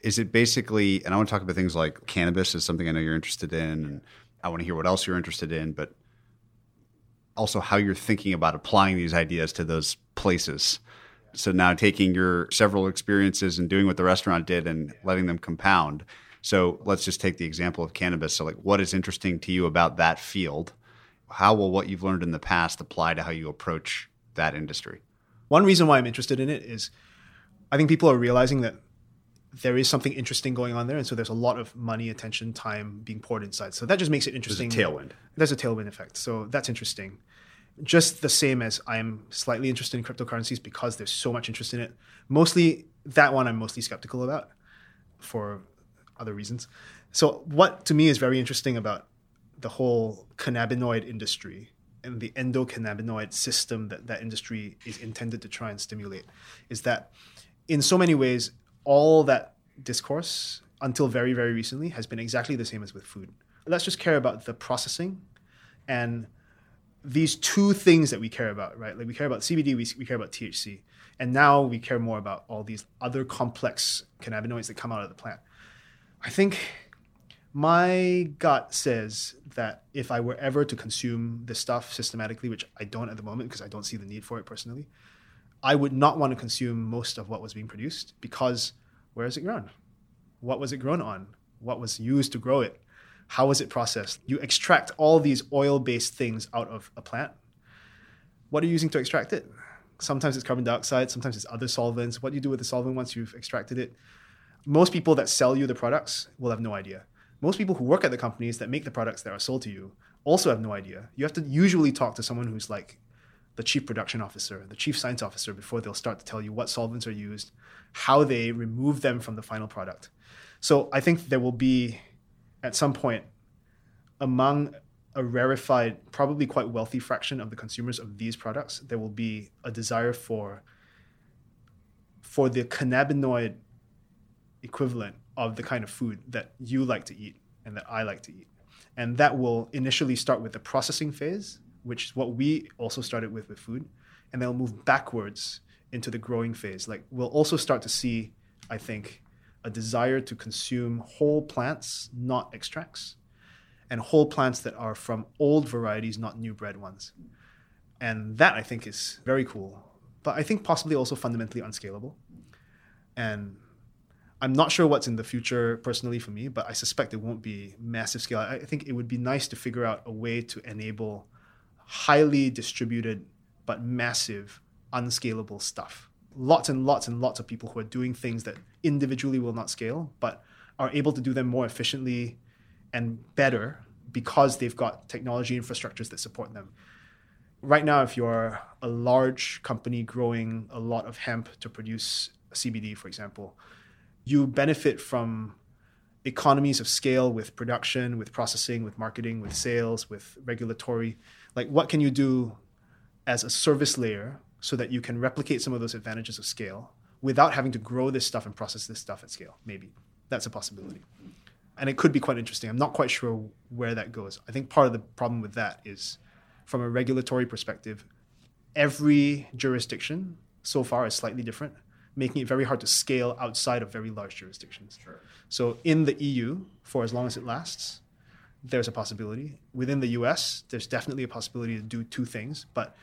is it basically, and I want to talk about things like cannabis is something I know you're interested in, and I want to hear what else you're interested in, but also how you're thinking about applying these ideas to those places. So now taking your several experiences and doing what the restaurant did and letting them compound. So let's just take the example of cannabis. So like what is interesting to you about that field? How will what you've learned in the past apply to how you approach that industry? One reason why I'm interested in it is I think people are realizing that there is something interesting going on there. And so there's a lot of money, attention, time being poured inside. So that just makes it interesting. There's a tailwind. There's a tailwind effect. So that's interesting. Just the same as I'm slightly interested in cryptocurrencies because there's so much interest in it. Mostly that one I'm mostly skeptical about for other reasons. So what to me is very interesting about the whole cannabinoid industry and the endocannabinoid system that that industry is intended to try and stimulate is that in so many ways all that discourse until very very recently has been exactly the same as with food. Let's just care about the processing and these two things that we care about right? Like we care about cbd we, we care about thc and now we care more about all these other complex cannabinoids that come out of the plant. I think my gut says that if I were ever to consume this stuff systematically, which I don't at the moment because I don't see the need for it personally, I would not want to consume most of what was being produced because where is it grown? What was it grown on? What was used to grow it? How was it processed? You extract all these oil based things out of a plant. What are you using to extract it? Sometimes it's carbon dioxide, sometimes it's other solvents. What do you do with the solvent once you've extracted it? Most people that sell you the products will have no idea most people who work at the companies that make the products that are sold to you also have no idea. You have to usually talk to someone who's like the chief production officer, the chief science officer before they'll start to tell you what solvents are used, how they remove them from the final product. So I think there will be at some point among a rarefied, probably quite wealthy fraction of the consumers of these products, there will be a desire for for the cannabinoid equivalent of the kind of food that you like to eat and that I like to eat. And that will initially start with the processing phase, which is what we also started with with food, and then we'll move backwards into the growing phase. Like we'll also start to see, I think, a desire to consume whole plants, not extracts, and whole plants that are from old varieties, not new bred ones. And that I think is very cool, but I think possibly also fundamentally unscalable. And I'm not sure what's in the future personally for me, but I suspect it won't be massive scale. I I think it would be nice to figure out a way to enable highly distributed but massive unscalable stuff. Lots and lots and lots of people who are doing things that individually will not scale, but are able to do them more efficiently and better because they've got technology infrastructures that support them. right now, if you're a large company growing a lot of hemp to produce CBD, for example, you benefit from economies of scale with production, with processing, with marketing, with sales, with regulatory. Like, what can you do as a service layer so that you can replicate some of those advantages of scale without having to grow this stuff and process this stuff at scale? Maybe that's a possibility. And it could be quite interesting. I'm not quite sure where that goes. I think part of the problem with that is from a regulatory perspective, every jurisdiction so far is slightly different, making it very hard to scale outside of very large jurisdictions. Sure. So in the EU, for as long as it lasts, there's a possibility. Within the US, there's definitely a possibility to do two things, but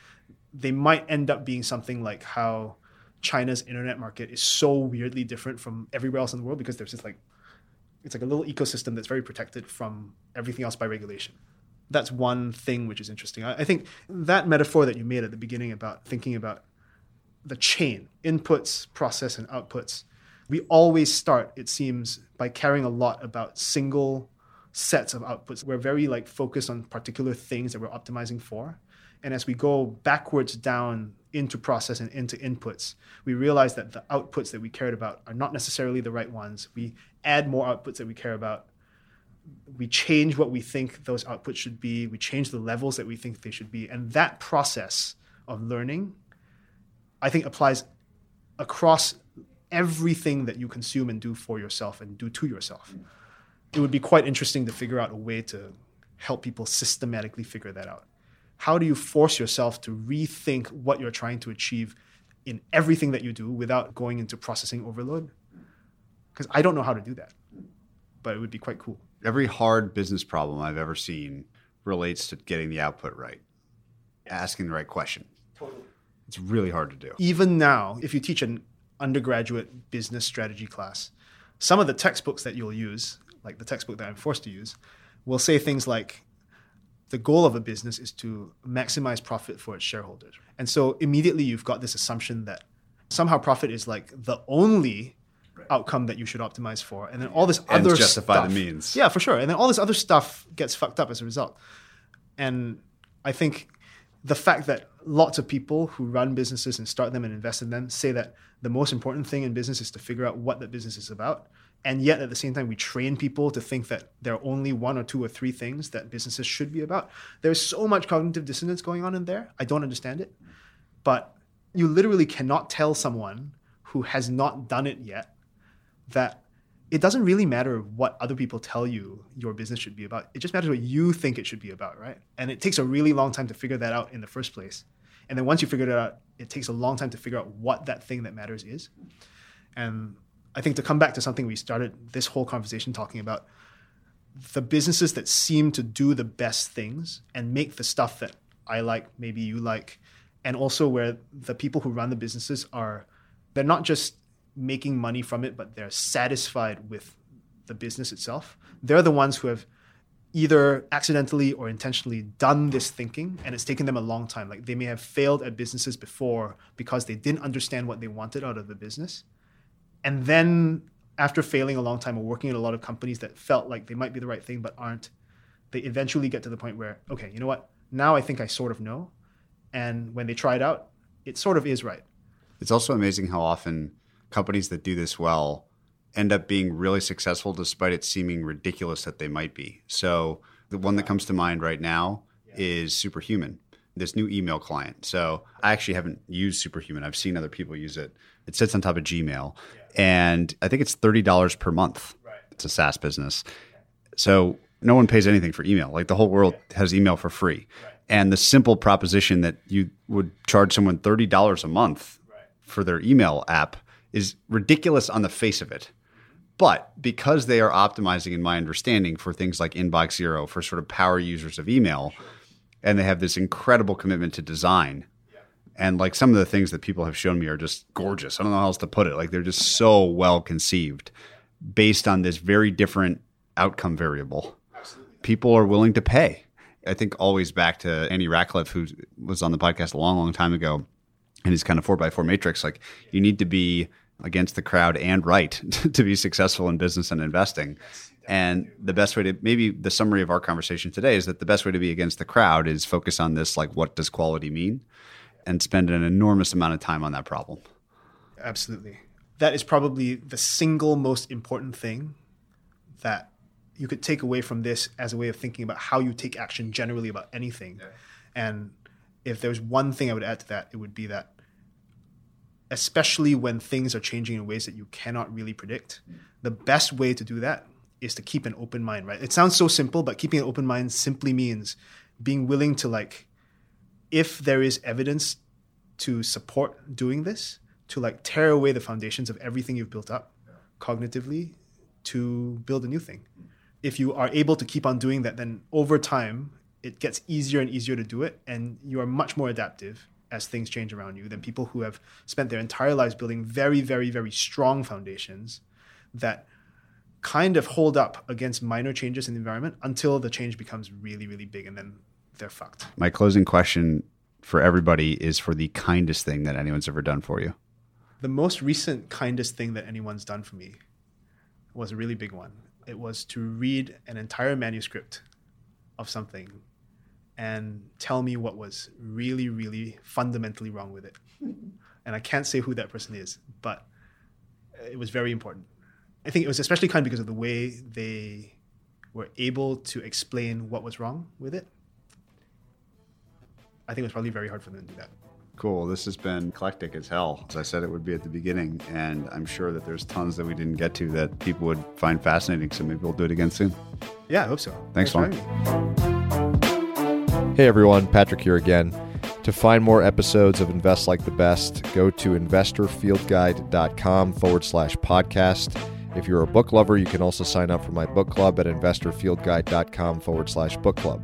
they might end up being something like how China's internet market is so weirdly different from everywhere else in the world because there's just like it's like a little ecosystem that's very protected from everything else by regulation. That's one thing which is interesting. I, I think that metaphor that you made at the beginning about thinking about the chain, inputs, process, and outputs, we always start, it seems, by caring a lot about single sets of outputs. We're very like focused on particular things that we're optimizing for. And as we go backwards down into process and into inputs, we realize that the outputs that we cared about are not necessarily the right ones. We add more outputs that we care about. We change what we think those outputs should be. We change the levels that we think they should be. And that process of learning, I think, applies across everything that you consume and do for yourself and do to yourself. It would be quite interesting to figure out a way to help people systematically figure that out how do you force yourself to rethink what you're trying to achieve in everything that you do without going into processing overload? Because I don't know how to do that, but it would be quite cool. Every hard business problem I've ever seen relates to getting the output right, asking the right question. Totally. It's really hard to do. Even now, if you teach an undergraduate business strategy class, some of the textbooks that you'll use, like the textbook that I'm forced to use, will say things like the goal of a business is to maximize profit for its shareholders. And so immediately you've got this assumption that somehow profit is like the only right. outcome that you should optimize for. And then all this and other justify stuff, the means. Yeah, for sure. And then all this other stuff gets fucked up as a result. And I think the fact that lots of people who run businesses and start them and invest in them say that the most important thing in business is to figure out what the business is about and yet at the same time we train people to think that there are only one or two or three things that businesses should be about. There's so much cognitive dissonance going on in there i don't understand it. But you literally cannot tell someone who has not done it yet that it doesn't really matter what other people tell you your business should be about. It just matters what you think it should be about right? And it takes a really long time to figure that out in the first place. And then once you figure it out it takes a long time to figure out what that thing that matters is. And I think to come back to something we started this whole conversation talking about, the businesses that seem to do the best things and make the stuff that I like, maybe you like, and also where the people who run the businesses are, they're not just making money from it, but they're satisfied with the business itself. They're the ones who have either accidentally or intentionally done this thinking and it's taken them a long time. Like they may have failed at businesses before because they didn't understand what they wanted out of the business and then after failing a long time or working at a lot of companies that felt like they might be the right thing but aren't, they eventually get to the point where, okay, you know what? Now I think I sort of know. And when they try it out, it sort of is right. It's also amazing how often companies that do this well end up being really successful despite it seeming ridiculous that they might be. So the one that comes to mind right now yeah. is Superhuman, this new email client. So I actually haven't used Superhuman. I've seen other people use it. It sits on top of Gmail. And I think it's thirty dollars per month. Right. It's a SaaS business, so no one pays anything for email. Like the whole world has email for free, and the simple proposition that you would charge someone thirty dollars a month for their email app is ridiculous on the face of it. But because they are optimizing, in my understanding, for things like Inbox Zero, for sort of power users of email, and they have this incredible commitment to design and like some of the things that people have shown me are just gorgeous. I don't know how else to put it. Like they're just so well conceived based on this very different outcome variable. People are willing to pay. I think always back to Andy Rachleff, who was on the podcast a long, long time ago, and his kind of four by four matrix. Like you need to be against the crowd and right to be successful in business and investing. And the best way to maybe the summary of our conversation today is that the best way to be against the crowd is focus on this like what does quality mean and spend an enormous amount of time on that problem. Absolutely. That is probably the single most important thing that you could take away from this as a way of thinking about how you take action generally about anything. Yeah. And if there's one thing I would add to that, it would be that especially when things are changing in ways that you cannot really predict, the best way to do that is to keep an open mind, right? It sounds so simple, but keeping an open mind simply means being willing to like if there is evidence to support doing this, to like tear away the foundations of everything you've built up cognitively to build a new thing. If you are able to keep on doing that, then over time it gets easier and easier to do it, and you are much more adaptive as things change around you than people who have spent their entire lives building very, very, very strong foundations that kind of hold up against minor changes in the environment until the change becomes really, really big and then they're fucked. My closing question for everybody is for the kindest thing that anyone's ever done for you. The most recent kindest thing that anyone's done for me was a really big one. It was to read an entire manuscript of something and tell me what was really, really fundamentally wrong with it. and I can't say who that person is, but it was very important. I think it was especially kind because of the way they were able to explain what was wrong with it. I think it was probably very hard for them to do that. Cool. This has been eclectic as hell, as I said it would be at the beginning. And I'm sure that there's tons that we didn't get to that people would find fascinating. So maybe we'll do it again soon. Yeah, I hope so. Thanks, Thanks Hey everyone, Patrick here again. To find more episodes of Invest Like the Best, go to investorfieldguide.com forward slash podcast. If you're a book lover, you can also sign up for my book club at investorfieldguide.com forward slash book club.